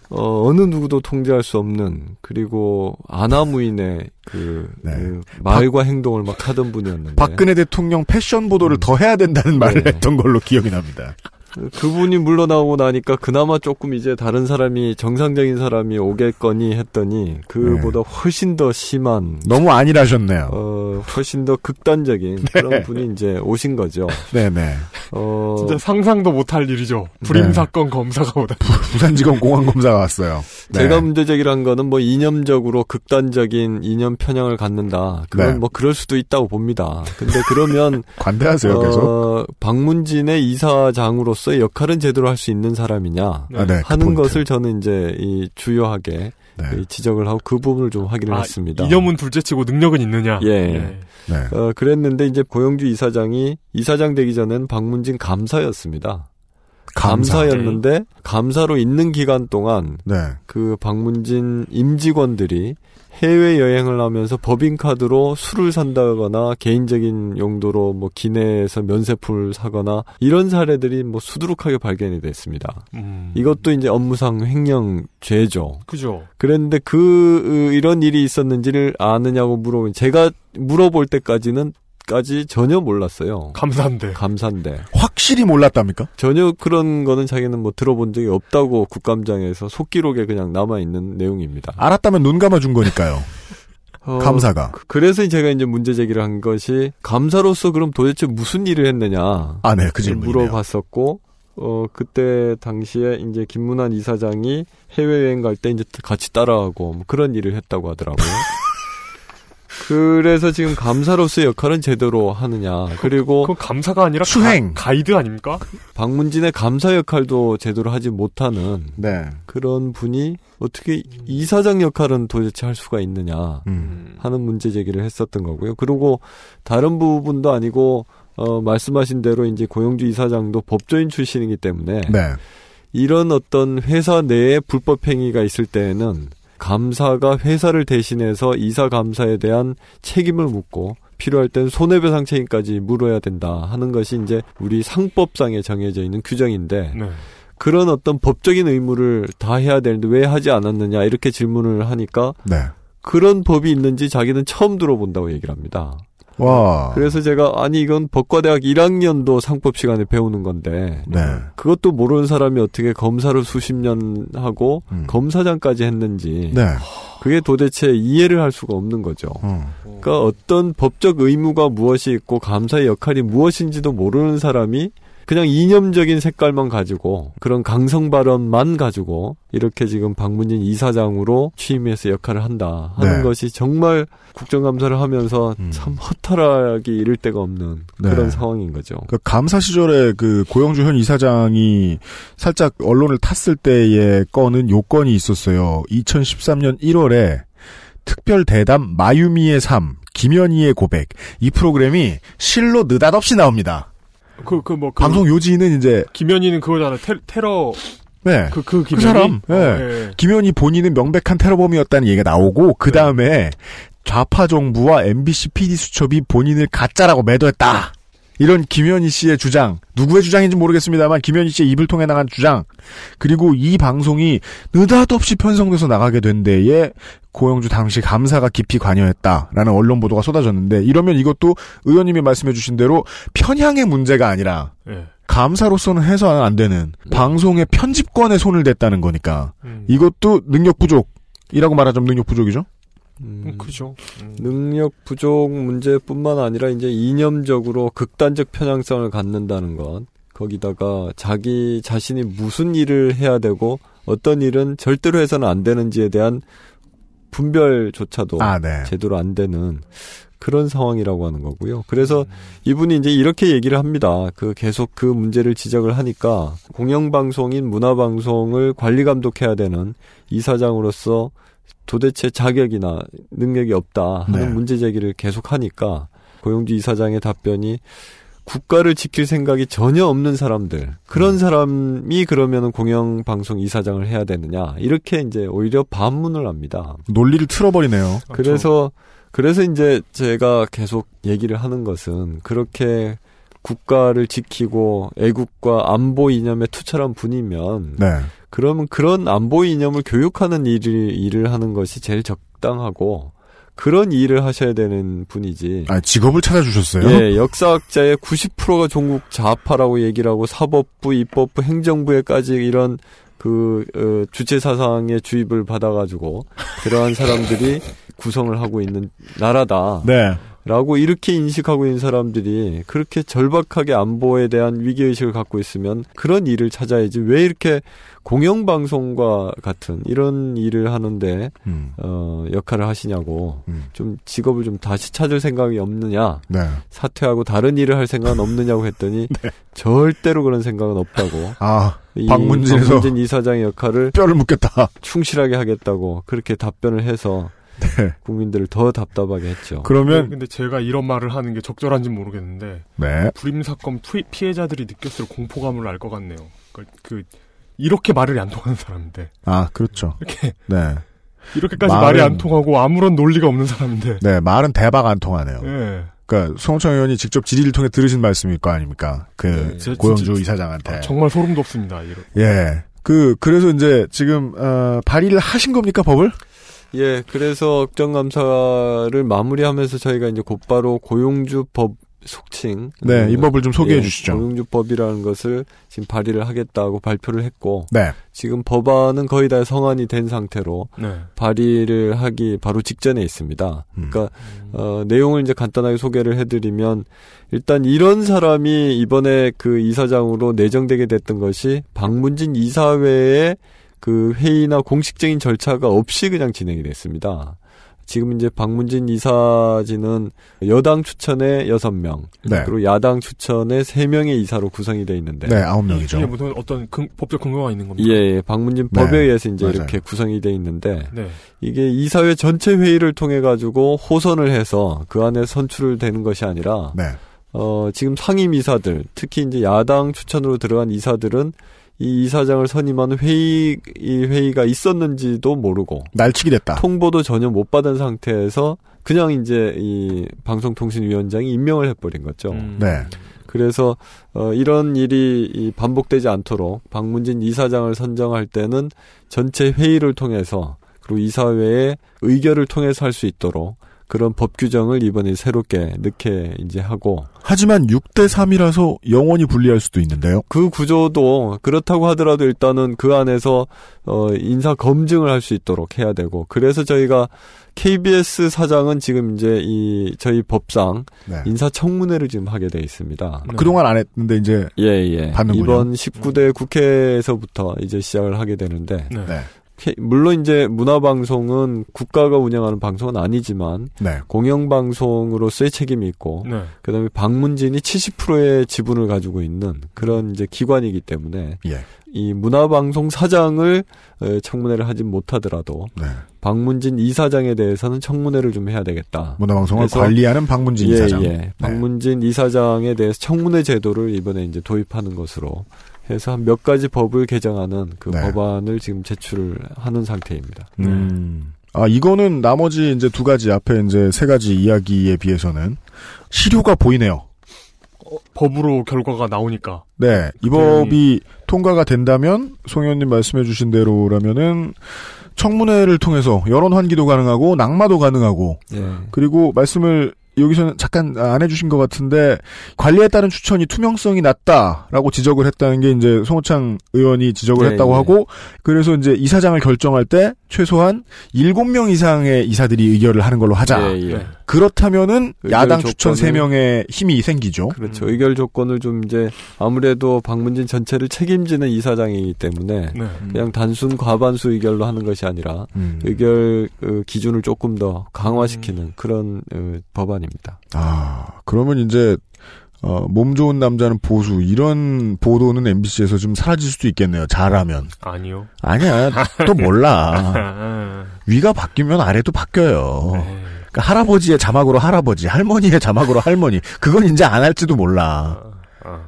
S8: 어, 어느 누구도 통제할 수 없는 그리고 아나무인의 그, 그 말과 행동을 막 하던 분이었는데
S2: 네. 박근혜 대통령 패션 보도를 더 해야 된다는 말을
S8: 네.
S2: 했던 걸로 기억이 납니다.
S8: 그분이 물러나고 나니까 그나마 조금 이제 다른 사람이 정상적인 사람이 오겠거니 했더니 그보다 훨씬 더 심한
S2: 너무 안일하셨네요.
S8: 어 훨씬 더 극단적인 그런 분이 이제 오신 거죠.
S2: 네네.
S8: 어
S3: 진짜 상상도 못할 일이죠. 불임
S2: 네.
S3: 사건 검사가 오다.
S2: 부산지검 공안 검사가 왔어요. 네.
S8: 제가 문제 제기한 거는 뭐 이념적으로 극단적인 이념 편향을 갖는다. 그건
S2: 네.
S8: 뭐 그럴 수도 있다고 봅니다. 근데 그러면
S2: 관대하세요 계속.
S8: 어, 박문진의 이사장으로서 의 역할은 제대로 할 수 있는 사람이냐
S2: 아, 네, 그
S8: 하는. 것을 저는 이제 이 주요하게
S2: 네.
S8: 이 지적을 하고 그 부분을 좀 확인을
S3: 아,
S8: 했습니다.
S3: 이념은 둘째치고 능력은 있느냐?
S8: 예.
S2: 네.
S8: 어, 그랬는데 이제 고영주 이사장이 이사장 되기 전엔 박문진 감사였습니다.
S2: 감사.
S8: 감사였는데 감사로 있는 기간 동안
S2: 네.
S8: 그 방문진 임직원들이 해외 여행을 하면서 법인카드로 술을 산다거나 개인적인 용도로 뭐 기내에서 면세품을 사거나 이런 사례들이 뭐 수두룩하게 발견이 됐습니다.
S3: 음.
S8: 이것도 이제 업무상 횡령죄죠.
S3: 그죠.
S8: 그랬는데 그 으, 이런 일이 있었는지를 아느냐고 물어보면 제가 물어볼 때까지는 까지 전혀 몰랐어요.
S3: 감사인데.
S8: 감사인데.
S2: 확실히 몰랐답니까?
S8: 전혀 그런 거는 자기는 뭐 들어본 적이 없다고 국감장에서 속기록에 그냥 남아 있는 내용입니다.
S2: 알았다면 눈 감아준 거니까요.
S8: 어,
S2: 감사가.
S8: 그- 그래서 제가 이제 문제 제기를 한 것이 감사로서 그럼 도대체 무슨 일을 했느냐.
S2: 아, 네, 그 질문이네요.
S8: 물어봤었고 어 그때 당시에 이제 김문환 이사장이 해외 여행 갈 때 이제 같이 따라가고 뭐 그런 일을 했다고 하더라고요. 그래서 지금 감사로서의 역할은 제대로 하느냐. 그리고
S3: 그 감사가 아니라
S2: 수행.
S3: 가, 이드 아닙니까?
S8: 방문진의 감사 역할도 제대로 하지 못하는
S2: 네.
S8: 그런 분이 어떻게 이사장 역할은 도대체 할 수가 있느냐
S2: 음.
S8: 하는 문제 제기를 했었던 거고요. 그리고 다른 부분도 아니고 어 말씀하신 대로 이제 고영주 이사장도 법조인 출신이기 때문에
S2: 네.
S8: 이런 어떤 회사 내에 불법 행위가 있을 때에는 감사가 회사를 대신해서 이사 감사에 대한 책임을 묻고 필요할 땐 손해배상 책임까지 물어야 된다 하는 것이 이제 우리 상법상에 정해져 있는 규정인데
S3: 네.
S8: 그런 어떤 법적인 의무를 다 해야 되는데 왜 하지 않았느냐 이렇게 질문을 하니까
S2: 네.
S8: 그런 법이 있는지 자기는 처음 들어본다고 얘기를 합니다.
S2: 와.
S8: 그래서 제가 아니 이건 법과대학 1학년도 상법 시간에 배우는 건데
S2: 네.
S8: 그것도 모르는 사람이 어떻게 검사를 수십 년 하고
S2: 음.
S8: 검사장까지 했는지
S2: 네.
S8: 그게 도대체 이해를 할 수가 없는 거죠.
S2: 어.
S8: 그러니까 어떤 법적 의무가 무엇이 있고 감사의 역할이 무엇인지도 모르는 사람이 그냥 이념적인 색깔만 가지고 그런 강성 발언만 가지고 이렇게 지금 방문진 이사장으로 취임해서 역할을 한다 하는
S2: 네.
S8: 것이 정말 국정감사를 하면서
S2: 음.
S8: 참 허탈하기 이를 데가 없는
S2: 네.
S8: 그런 상황인 거죠.
S2: 그 감사 시절에 그 고영주 현 이사장이 살짝 언론을 탔을 때의 건은 요건이 있었어요. 2013년 1월에 특별 대담 마유미의 삶, 김연희의 고백 이 프로그램이 실로 느닷없이 나옵니다.
S3: 그, 그, 뭐, 그.
S2: 방송 요지는 이제
S3: 김현희는 그거잖아. 테, 테러.
S2: 네.
S3: 그,
S2: 그그
S3: 김현희.
S2: 사람, 예.
S3: 어, 예.
S2: 김현희 본인은 명백한 테러범이었다는 얘기가 나오고 그 다음에 좌파 정부와 MBC PD 수첩이 본인을 가짜라고 매도했다. 이런 김현희 씨의 주장, 누구의 주장인지 모르겠습니다만 김현희 씨의 입을 통해 나간 주장, 그리고 이 방송이 느닷없이 편성돼서 나가게 된 데에 고영주 당시 감사가 깊이 관여했다라는 언론 보도가 쏟아졌는데 이러면 이것도 의원님이 말씀해 주신 대로 편향의 문제가 아니라
S3: 예.
S2: 감사로서는 해서는 안 되는 방송의 편집권에 손을 댔다는 거니까
S3: 음.
S2: 이것도 능력 부족 이라고 말하자면 능력 부족이죠.
S3: 음, 그죠. 음.
S8: 능력 부족 문제뿐만 아니라 이제 이념적으로 극단적 편향성을 갖는다는 것. 거기다가 자기 자신이 무슨 일을 해야 되고 어떤 일은 절대로 해서는 안 되는지에 대한 분별조차도
S2: 아, 네.
S8: 제대로 안 되는 그런 상황이라고 하는 거고요. 그래서 이분이 이제 이렇게 얘기를 합니다. 그 계속 그 문제를 지적을 하니까 공영방송인 문화방송을 관리 감독해야 되는 이사장으로서 도대체 자격이나 능력이 없다 하는
S2: 네.
S8: 문제 제기를 계속 하니까 고용주 이사장의 답변이 국가를 지킬 생각이 전혀 없는 사람들 그런 사람이 그러면은 공영 방송 이사장을 해야 되느냐 이렇게 이제 오히려 반문을 합니다.
S2: 논리를 틀어버리네요.
S8: 그래서 그래서 이제 제가 계속 얘기를 하는 것은 그렇게 국가를 지키고 애국과 안보 이념에 투철한 분이면
S2: 네.
S8: 그러면 그런 안보 이념을 교육하는 일을 일을 하는 것이 제일 적당하고 그런 일을 하셔야 되는 분이지.
S2: 아, 직업을 찾아주셨어요?
S8: 예, 역사학자의 90%가 종국 좌파라고 얘기를 하고 사법부, 입법부, 행정부에까지 이런 그 어, 주체 사상의 주입을 받아가지고 그러한 사람들이 구성을 하고 있는 나라다.
S2: 네.
S8: 라고 이렇게 인식하고 있는 사람들이 그렇게 절박하게 안보에 대한 위기의식을 갖고 있으면 그런 일을 찾아야지 왜 이렇게 공영방송과 같은 이런 일을 하는데
S2: 음.
S8: 어 역할을 하시냐고
S2: 음.
S8: 좀 직업을 좀 다시 찾을 생각이 없느냐
S2: 네.
S8: 사퇴하고 다른 일을 할 생각은 없느냐고 했더니 절대로 그런 생각은 없다고
S2: 아,
S8: 이
S2: 방문진
S8: 이사장의 역할을
S2: 뼈를 묻겠다.
S8: 충실하게 하겠다고 그렇게 답변을 해서
S2: 네.
S8: 국민들을 더 답답하게 했죠.
S2: 그러면
S3: 근데 제가 이런 말을 하는 게 적절한지 모르겠는데
S2: 네.
S3: 불임 사건 피, 피해자들이 느꼈을 공포감을 알 것 같네요. 그, 그 이렇게 말을 안 통하는 사람인데.
S2: 아, 그렇죠.
S3: 이렇게
S2: 네.
S3: 이렇게까지
S2: 말은-
S3: 말이 안 통하고 아무런 논리가 없는 사람인데.
S2: 네, 말은 대박 안 통하네요.
S3: 예.
S2: 그러니까 송창 의원이 직접 질의를 통해 들으신 말씀일 거 아닙니까? 그
S3: 네, 저-
S2: 고영주
S3: 진짜-
S2: 이사장한테.
S3: 아, 정말 소름 돋습니다. 이런.
S2: 예. 그 그래서 이제 지금 어, 발의를 하신 겁니까 법을?
S8: 예, 그래서 국정감사를 마무리하면서 저희가 이제 곧바로 고용주법 속칭.
S2: 네, 이 법을 좀 소개해
S8: 예,
S2: 주시죠.
S8: 고용주법이라는 것을 지금 발의를 하겠다고 발표를 했고.
S2: 네.
S8: 지금 법안은 거의 다 성안이 된 상태로
S3: 네.
S8: 발의를 하기 바로 직전에 있습니다. 그러니까 어, 내용을 이제 간단하게 소개를 해드리면 일단 이런 사람이 이번에 그 이사장으로 내정되게 됐던 것이 박문진 이사회의 그 회의나 공식적인 절차가 없이 그냥 진행이 됐습니다. 지금 이제 박문진 이사진은 여당 추천에 여섯 명
S2: 네.
S8: 그리고 야당 추천에 세 명의 이사로 구성이 돼 있는데
S2: 네, 아홉 명이죠.
S3: 이게 무슨 어떤 근- 법적 근거가 있는 겁니까?
S8: 예, 예. 박문진
S2: 네,
S8: 법에 의해서 이제
S2: 맞아요.
S8: 이렇게 구성이 돼 있는데
S3: 네.
S8: 이게 이사회 전체 회의를 통해 가지고 호선을 해서 그 안에 선출을 되는 것이 아니라
S2: 네.
S8: 어, 지금 상임 이사들, 특히 이제 야당 추천으로 들어간 이사들은 이 이사장을 선임하는 회의, 이 회의가 있었는지도 모르고.
S2: 날치기 됐다.
S8: 통보도 전혀 못 받은 상태에서 그냥 이제 이 방송통신위원장이 임명을 해버린 거죠.
S3: 음.
S2: 네.
S8: 그래서 어, 이런 일이 이 반복되지 않도록 박문진 이사장을 선정할 때는 전체 회의를 통해서 그리고 이사회의 의결을 통해서 할 수 있도록 그런 법 규정을 이번에 새롭게 넣게 이제 하고
S2: 하지만 6대 3이라서 영원히 분리할 수도 있는데요.
S8: 그 구조도 그렇다고 하더라도 일단은 그 안에서 어 인사 검증을 할 수 있도록 해야 되고 그래서 저희가 KBS 사장은 지금 이제 이 저희 법상
S2: 네.
S8: 인사 청문회를 지금 하게 돼 있습니다.
S2: 그동안 안 했는데 이제
S8: 예, 예.
S2: 받는군요.
S8: 이번 19대 국회에서부터 이제 시작을 하게 되는데
S3: 네.
S8: 물론 이제 문화방송은 국가가 운영하는 방송은 아니지만
S2: 네.
S8: 공영방송으로서의 책임이 있고
S3: 네.
S8: 그다음에 방문진이 70%의 지분을 가지고 있는 그런 이제 기관이기 때문에
S2: 예.
S8: 이 문화방송 사장을 에, 청문회를 하진 못하더라도
S2: 네.
S8: 박문진 이사장에 대해서는 청문회를 좀 해야 되겠다.
S2: 문화방송을 관리하는 박문진
S8: 예,
S2: 이사장.
S8: 예.
S2: 네.
S8: 박문진 이사장에 대해서 청문회 제도를 이번에 이제 도입하는 것으로 해서 한몇 가지 법을 개정하는 그
S2: 네.
S8: 법안을 지금 제출을 하는 상태입니다.
S2: 음. 아, 이거는 나머지 이제 두 가지 앞에 이제 세 가지 이야기에 비해서는 실효가 보이네요.
S3: 법으로 결과가 나오니까.
S2: 네. 이 법이 통과가 된다면 송 의원님 말씀해 주신 대로라면은 청문회를 통해서 여론 환기도 가능하고 낙마도 가능하고
S8: 예.
S2: 그리고 말씀을 여기서는 잠깐 안 해주신 것 같은데 관리에 따른 추천이 투명성이 낮다라고 지적을 했다는 게 이제 송호창 의원이 지적을
S8: 네,
S2: 했다고
S8: 네.
S2: 하고 그래서 이제 이사장을 결정할 때 최소한 7명 이상의 이사들이 의결을 하는 걸로 하자.
S8: 예, 예.
S3: 네.
S2: 그렇다면은 야당 추천
S8: 조건을-
S2: 3명의 힘이 생기죠.
S8: 그렇죠. 의결 조건을 좀 이제 아무래도 박문진 전체를 책임지는 이사장이기 때문에
S3: 네.
S8: 그냥 단순 과반수 의결로 하는 것이 아니라
S2: 음.
S8: 의결 어, 기준을 조금 더 강화시키는 그런 어, 법안 입니다.
S2: 아, 그러면 이제 어, 몸 좋은 남자는 보수 이런 보도는 MBC에서 좀 사라질 수도 있겠네요. 잘하면.
S3: 아니요.
S2: 아니야. 또 몰라.
S3: 아,
S2: 위가 바뀌면 아래도 바뀌어요.
S3: 네.
S2: 그러니까 할아버지의 자막으로 할아버지, 할머니의 자막으로 할머니. 그건 이제 안 할지도 몰라.
S3: 아.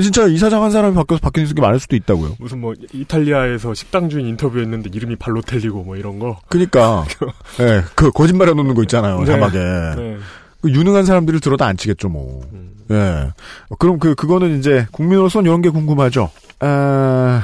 S2: 진짜 이사장 한 사람이 바뀌어서 바뀌는 게 많을 수도 있다고요.
S3: 무슨 뭐 이탈리아에서 식당 주인 인터뷰했는데 이름이 발로텔리고 뭐 이런 거.
S2: 그니까. 예, 그 거짓말해 놓는 거 있잖아요.
S3: 네.
S2: 자막에.
S3: 네.
S2: 그 유능한 사람들을 들어도 안 치겠죠, 뭐. 예. 그럼 그, 그거는 이제 국민으로서는 이런 게 궁금하죠. 아,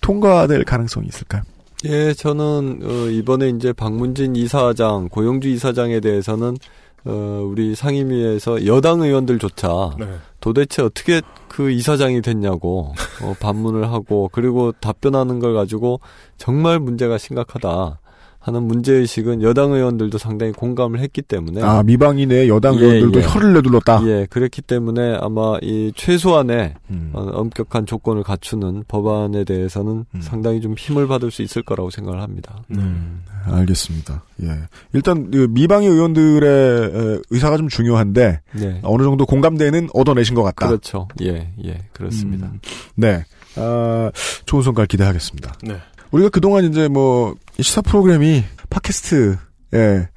S2: 통과될 가능성이 있을까요?
S8: 예, 저는 어, 이번에 이제 박문진 이사장, 고영주 이사장에 대해서는 어, 우리 상임위에서 여당 의원들조차
S3: 네.
S8: 도대체 어떻게 그 이사장이 됐냐고 어, 반문을 하고 그리고 답변하는 걸 가지고 정말 문제가 심각하다 하는 문제의식은 여당 의원들도 상당히 공감을 했기 때문에
S2: 아, 미방이 내 여당
S8: 예,
S2: 의원들도
S8: 예.
S2: 혀를 내둘렀다.
S8: 예, 그렇기 때문에 아마 이 최소한의
S2: 음.
S8: 어, 엄격한 조건을 갖추는 법안에 대해서는 상당히 좀 힘을 받을 수 있을 거라고 생각을 합니다.
S2: 음, 알겠습니다. 예. 일단, 그 미방의 의원들의 에, 의사가 좀 중요한데,
S8: 네.
S2: 어느 정도 공감대는 얻어내신 것 같다.
S8: 그렇죠. 예, 예, 그렇습니다.
S2: 음, 네. 아, 좋은 성과 기대하겠습니다.
S3: 네.
S2: 우리가 그동안 이제 뭐, 이 시사 프로그램이 팟캐스트, 예,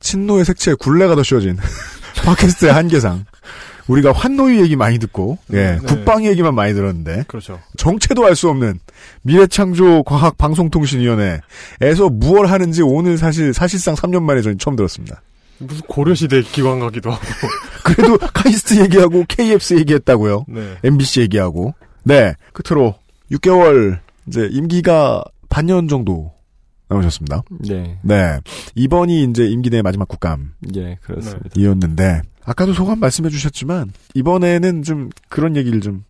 S2: 친노의 색채에 굴레가 더 씌워진 팟캐스트의 한계상. 우리가 환노위 얘기 많이 듣고, 예,
S3: 네.
S2: 국방 얘기만 많이 들었는데,
S3: 그렇죠.
S2: 정체도 알 수 없는 미래창조과학방송통신위원회에서 무얼 하는지 오늘 사실 사실상 3년 만에 저는 처음 들었습니다.
S3: 무슨 고려시대 기관 가기도 하고.
S2: 그래도 카이스트 얘기하고 KBS 얘기했다고요.
S3: 네.
S2: MBC 얘기하고. 네. 끝으로 6개월 이제 임기가 반년 정도 남으셨습니다.
S8: 네.
S2: 네. 이번이 이제 임기 내 마지막 국감.
S8: 예, 그렇습니다.
S2: 이었는데 아까도 소감 말씀해 주셨지만 이번에는 좀 그런 얘기를 좀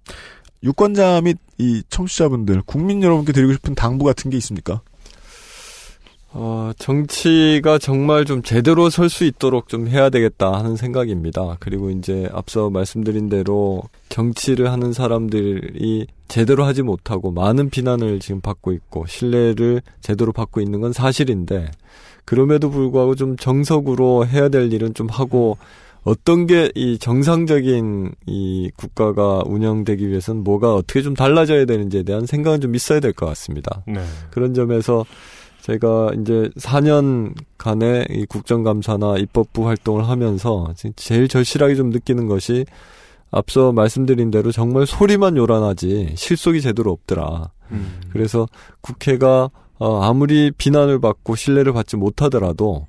S2: 유권자 및 이 청취자분들 국민 여러분께 드리고 싶은 당부 같은 게 있습니까?
S8: 어, 정치가 정말 좀 제대로 설 수 있도록 좀 해야 되겠다 하는 생각입니다. 그리고 이제 앞서 말씀드린 대로 정치를 하는 사람들이 제대로 하지 못하고 많은 비난을 지금 받고 있고 신뢰를 제대로 받고 있는 건 사실인데 그럼에도 불구하고 좀 정석으로 해야 될 일은 좀 하고 어떤 게 이 정상적인 이 국가가 운영되기 위해서는 뭐가 어떻게 좀 달라져야 되는지에 대한 생각은 좀 있어야 될 것 같습니다.
S3: 네.
S8: 그런 점에서 제가 이제 4년간의 이 국정감사나 입법부 활동을 하면서 제일 절실하게 좀 느끼는 것이 앞서 말씀드린 대로 정말 소리만 요란하지 실속이 제대로 없더라.
S3: 음.
S8: 그래서 국회가 어, 아무리 비난을 받고 신뢰를 받지 못하더라도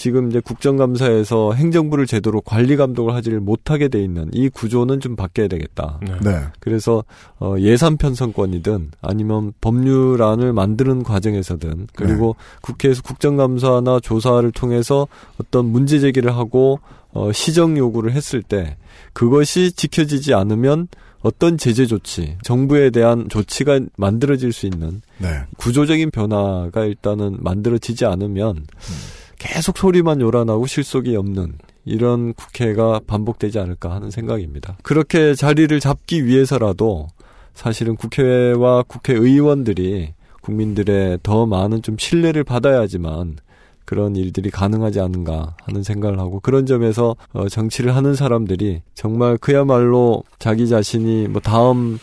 S8: 지금 이제 국정감사에서 행정부를 제대로 관리 감독을 하지를 못하게 돼 있는 이 구조는 좀 바뀌어야 되겠다.
S2: 네.
S8: 그래서 어, 예산 편성권이든 아니면 법률안을 만드는 과정에서든 그리고 국회에서 국정감사나 조사를 통해서 어떤 문제 제기를 하고 어, 시정 요구를 했을 때 그것이 지켜지지 않으면 어떤 제재 조치, 정부에 대한 조치가 만들어질 수 있는
S2: 네.
S8: 구조적인 변화가 일단은 만들어지지 않으면 계속 소리만 요란하고 실속이 없는 이런 국회가 반복되지 않을까 하는 생각입니다. 그렇게 자리를 잡기 위해서라도 사실은 국회와 국회의원들이 국민들의 더 많은 좀 신뢰를 받아야지만 그런 일들이 가능하지 않은가 하는 생각을 하고 그런 점에서 어, 정치를 하는 사람들이 정말 그야말로 자기 자신이 뭐 다음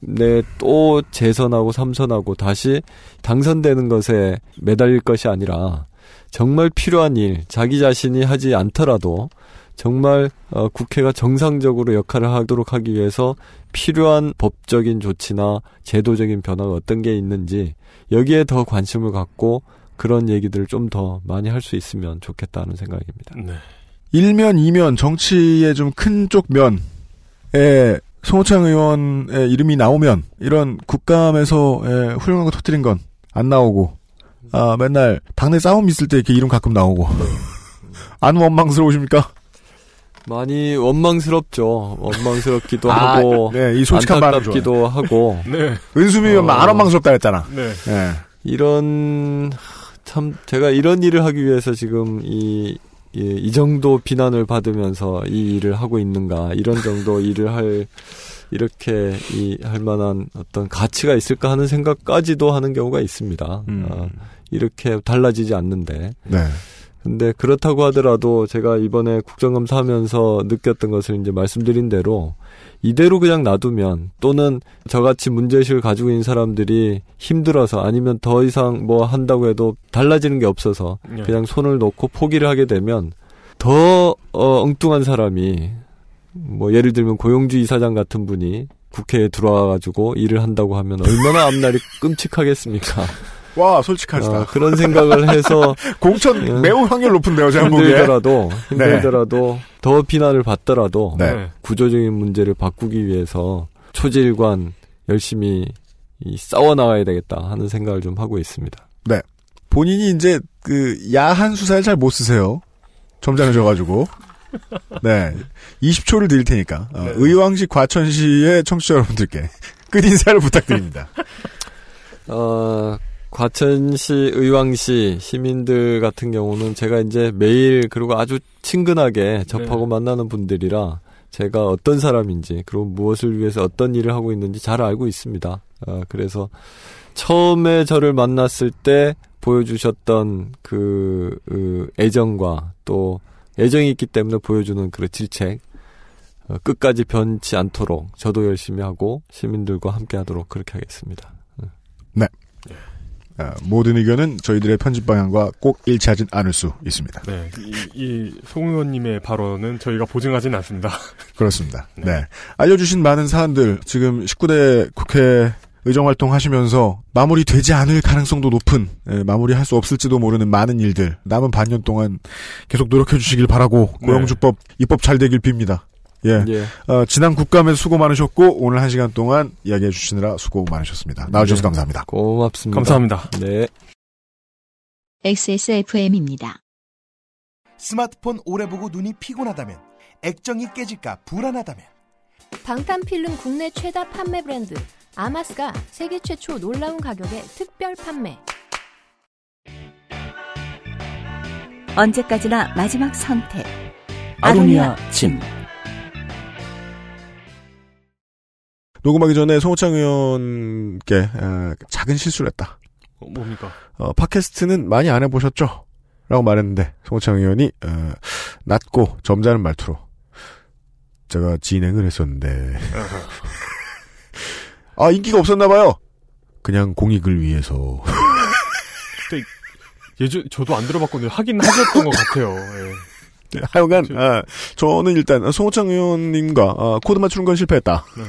S8: 내또 재선하고 삼선하고 다시 당선되는 것에 매달릴 것이 아니라 정말 필요한 일 자기 자신이 하지 않더라도 정말 어, 국회가 정상적으로 역할을 하도록 하기 위해서 필요한 법적인 조치나 제도적인 변화가 어떤 게 있는지 여기에 더 관심을 갖고 그런 얘기들을 좀 더 많이 할 수 있으면 좋겠다는 생각입니다.
S3: 네.
S2: 일면 이면 정치의 좀 큰 쪽 면에 송호창 의원의 이름이 나오면 이런 국감에서 에, 훌륭한 거 터뜨린 건 안 나오고 아 맨날 당내 싸움 있을 때 이렇게 이름 가끔 나오고 안 원망스러우십니까?
S8: 많이 원망스럽죠. 원망스럽기도
S2: 아,
S8: 하고
S2: 네, 이 솔직한
S8: 안타깝기도 하고.
S3: 네.
S2: 은수미 의원 안 원망스럽다 했잖아.
S3: 네.
S2: 네.
S8: 이런 참 제가 이런 일을 하기 위해서 지금 이, 이, 이 정도 비난을 받으면서 이 일을 하고 있는가 이런 정도 일을 할 이렇게 이 할 만한 어떤 가치가 있을까 하는 생각까지도 하는 경우가 있습니다.
S2: 음.
S8: 아, 이렇게 달라지지 않는데.
S2: 네.
S8: 근데 그렇다고 하더라도 제가 이번에 국정감사 하면서 느꼈던 것을 이제 말씀드린 대로 이대로 그냥 놔두면 또는 저같이 문제의식을 가지고 있는 사람들이 힘들어서 아니면 더 이상 뭐 한다고 해도 달라지는 게 없어서
S3: 네.
S8: 그냥 손을 놓고 포기를 하게 되면 더 어, 엉뚱한 사람이 뭐 예를 들면 고용주 이사장 같은 분이 국회에 들어와가지고 일을 한다고 하면 얼마나 앞날이 끔찍하겠습니까?
S2: 와 솔직하시다.
S8: 어, 그런 생각을 해서
S2: 공천 매우 확률 높은데요, 제가 보기에.
S8: 힘들더라도
S2: 네.
S8: 힘들더라도 더 비난을 받더라도
S2: 네.
S8: 구조적인 문제를 바꾸기 위해서 초질관 열심히 이 싸워 나가야 되겠다 하는 생각을 좀 하고 있습니다.
S2: 네. 본인이 이제 그 야한 수사를 잘 못 쓰세요. 점잖으셔가지고. 네. 20초를 드릴 테니까 어, 의왕시 과천시의 청취자 여러분들께 끝 인사를 부탁드립니다.
S8: 어, 과천시, 의왕시 시민들 같은 경우는 제가 이제 매일 그리고 아주 친근하게 접하고 만나는 분들이라 제가 어떤 사람인지 그리고 무엇을 위해서 어떤 일을 하고 있는지 잘 알고 있습니다. 어, 그래서 처음에 저를 만났을 때 보여주셨던 그, 그 애정과 또 애정이 있기 때문에 보여주는 그 질책 어, 끝까지 변치 않도록 저도 열심히 하고 시민들과 함께 하도록 그렇게 하겠습니다.
S2: 네. 아, 모든 의견은 저희들의 편집 방향과 꼭 일치하진 않을 수 있습니다.
S3: 네. 이, 이송 의원님의 발언은 저희가 보증하진 않습니다.
S2: 그렇습니다. 네. 알려주신 많은 사안들, 지금 19대 국회 의정 활동 하시면서 마무리되지 않을 가능성도 높은 예, 마무리할 수 없을지도 모르는 많은 일들 남은 반년 동안 계속 노력해 주시길 바라고
S3: 네.
S2: 고용주법 입법 잘 되길 빕니다. 예.
S8: 예.
S2: 어, 지난 국감에서 수고 많으셨고 오늘 한 시간 동안 이야기해 주시느라 수고 많으셨습니다. 나와주셔서
S8: 네.
S2: 감사합니다.
S8: 고맙습니다.
S3: 감사합니다.
S8: 네.
S1: XSFM입니다.
S10: 스마트폰 오래 보고 눈이 피곤하다면 액정이 깨질까 불안하다면
S11: 방탄필름 국내 최다 판매 브랜드 아마스가 세계 최초 놀라운 가격에 특별 판매.
S4: 언제까지나 마지막 선택.
S5: 아로니아 진.
S2: 녹음하기 전에 송호창 의원께 어, 작은 실수를 했다.
S3: 어, 뭡니까?
S2: 어, 팟캐스트는 많이 안 해보셨죠? 라고 말했는데 송호창 의원이 어, 낮고 점잖은 말투로 제가 진행을 했었는데 아 인기가 없었나 봐요. 그냥 공익을 위해서
S3: 예전 저도 안 들어봤거든요. 하긴 하셨던 것 같아요. 예.
S2: 네, 하여간 아, 저는 일단 송호창 의원님과 아, 코드 맞추는 건 실패했다.
S3: 네.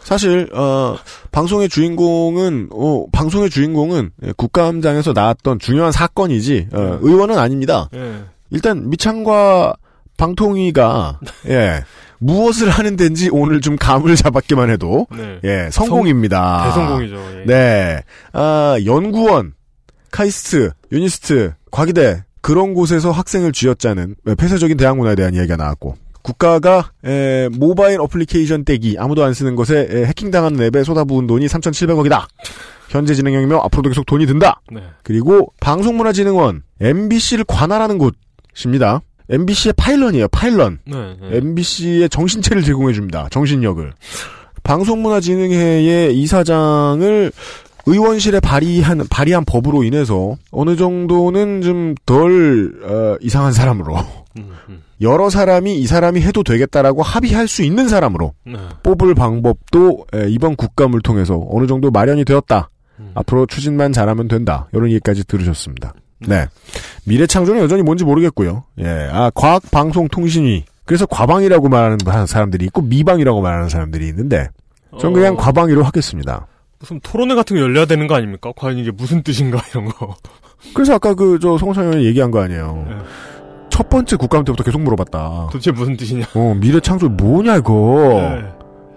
S2: 사실 어, 방송의 주인공은 어, 방송의 주인공은 예, 국감장에서 나왔던 중요한 사건이지 어, 의원은 아닙니다.
S3: 예.
S2: 일단 미창과 방통위가 예 무엇을 하는 데인지 오늘 좀 감을 잡았기만 해도
S3: 네.
S2: 예 성공입니다.
S3: 대성공이죠. 예.
S2: 네, 아 연구원, 카이스트, 유니스트, 과기대 그런 곳에서 학생을 쥐어짜는 폐쇄적인 대학 문화에 대한 이야기가 나왔고 국가가 에, 모바일 어플리케이션 떼기 아무도 안 쓰는 것에 에, 해킹당하는 앱에 쏟아부은 돈이 3,700억이다. 현재 진행형이며 앞으로도 계속 돈이 든다.
S3: 네.
S2: 그리고 방송문화진흥원 MBC를 관할하는 곳입니다. MBC의 파일런이에요. 파일런.
S3: 네, 네.
S2: MBC의 정신체를 제공해 줍니다. 정신력을. 방송문화진흥회의 이사장을 의원실에 발의한 발의한 법으로 인해서 어느 정도는 좀덜 어, 이상한 사람으로
S3: 음, 음.
S2: 여러 사람이 이 사람이 해도 되겠다라고 합의할 수 있는 사람으로
S3: 네.
S2: 뽑을 방법도 에, 이번 국감을 통해서 어느 정도 마련이 되었다. 앞으로 추진만 잘하면 된다. 이런 얘기까지 들으셨습니다. 네. 미래 창조는 여전히 뭔지 모르겠고요. 예. 아, 과학방송통신위. 그래서 과방이라고 말하는 사람들이 있고 미방이라고 말하는 사람들이 있는데 전 그냥
S3: 어.
S2: 과방위로 하겠습니다.
S3: 무슨 토론회 같은 거 열려야 되는 거 아닙니까? 과연 이게 무슨 뜻인가 이런 거.
S2: 그래서 아까 그 저 송창 의원이 얘기한 거 아니에요.
S3: 네.
S2: 첫 번째 국감 때부터 계속 물어봤다.
S3: 도대체 무슨 뜻이냐?
S2: 어, 미래 창조 뭐냐 이거.
S3: 네.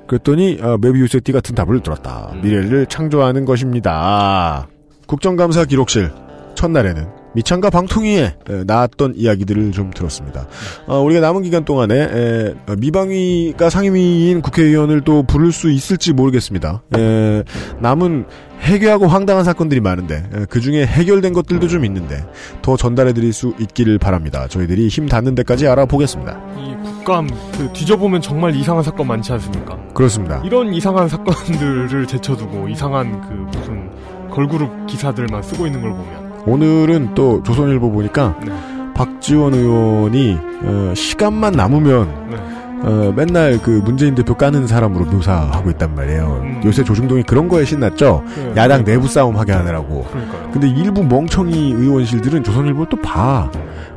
S2: 그랬더니 어, 메비우스의 띠 같은 답을 들었다.
S3: 음.
S2: 미래를 창조하는 것입니다. 국정감사 기록실 첫날에는 미창과 방통위에 에, 나왔던 이야기들을 좀 들었습니다. 어, 우리가 남은 기간 동안에 에, 어, 미방위가 상임위인 국회의원을 또 부를 수 있을지 모르겠습니다. 에, 남은 해괴하고 황당한 사건들이 많은데 그 중에 해결된 것들도 좀 있는데 더 전달해드릴 수 있기를 바랍니다. 저희들이 힘 닿는 데까지 알아보겠습니다.
S3: 이 국감 그 뒤져보면 정말 이상한 사건 많지 않습니까?
S2: 그렇습니다.
S3: 이런 이상한 사건들을 제쳐두고 이상한 그 무슨 걸그룹 기사들만 쓰고 있는 걸 보면
S2: 오늘은 또 조선일보 보니까
S3: 네.
S2: 박지원 의원이 어, 시간만 남으면
S3: 네.
S2: 어, 맨날 그 문재인 대표 까는 사람으로 묘사하고 있단 말이에요.
S3: 음.
S2: 요새 조중동이 그런 거에 신났죠.
S3: 네.
S2: 야당 내부 싸움 하게 하느라고.
S3: 그러니까요.
S2: 근데 일부 멍청이 의원실들은 조선일보를 또 봐.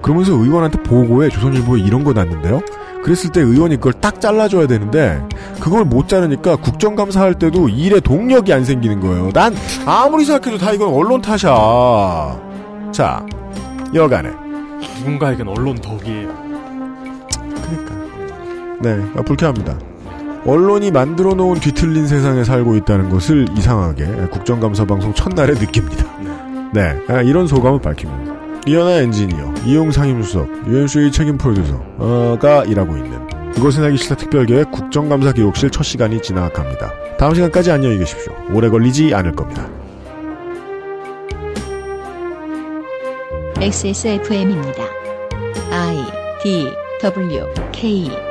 S2: 그러면서 의원한테 보고해 조선일보에 이런 거 났는데요. 그랬을 때 의원이 그걸 딱 잘라줘야 되는데 그걸 못 자르니까 국정감사할 때도 일에 동력이 안 생기는 거예요. 난 아무리 생각해도 다 이건 언론 탓이야. 자, 여간에
S3: 누군가에겐 언론 덕이에요.
S2: 네, 아, 불쾌합니다. 언론이 만들어 놓은 뒤틀린 세상에 살고 있다는 것을 이상하게 국정감사 방송 첫날에 느낍니다. 네, 아, 이런 소감을 밝힙니다. 이현아 엔지니어, 이용 상 임수석, 유엔수의 책임 프로듀서가 일하고 있는 그것은 하기 싫다 특별계획 국정감사 기록실 첫 시간이 지나갑니다. 다음 시간까지 안녕히 계십시오. 오래 걸리지 않을 겁니다.
S1: XSFM입니다. I D W K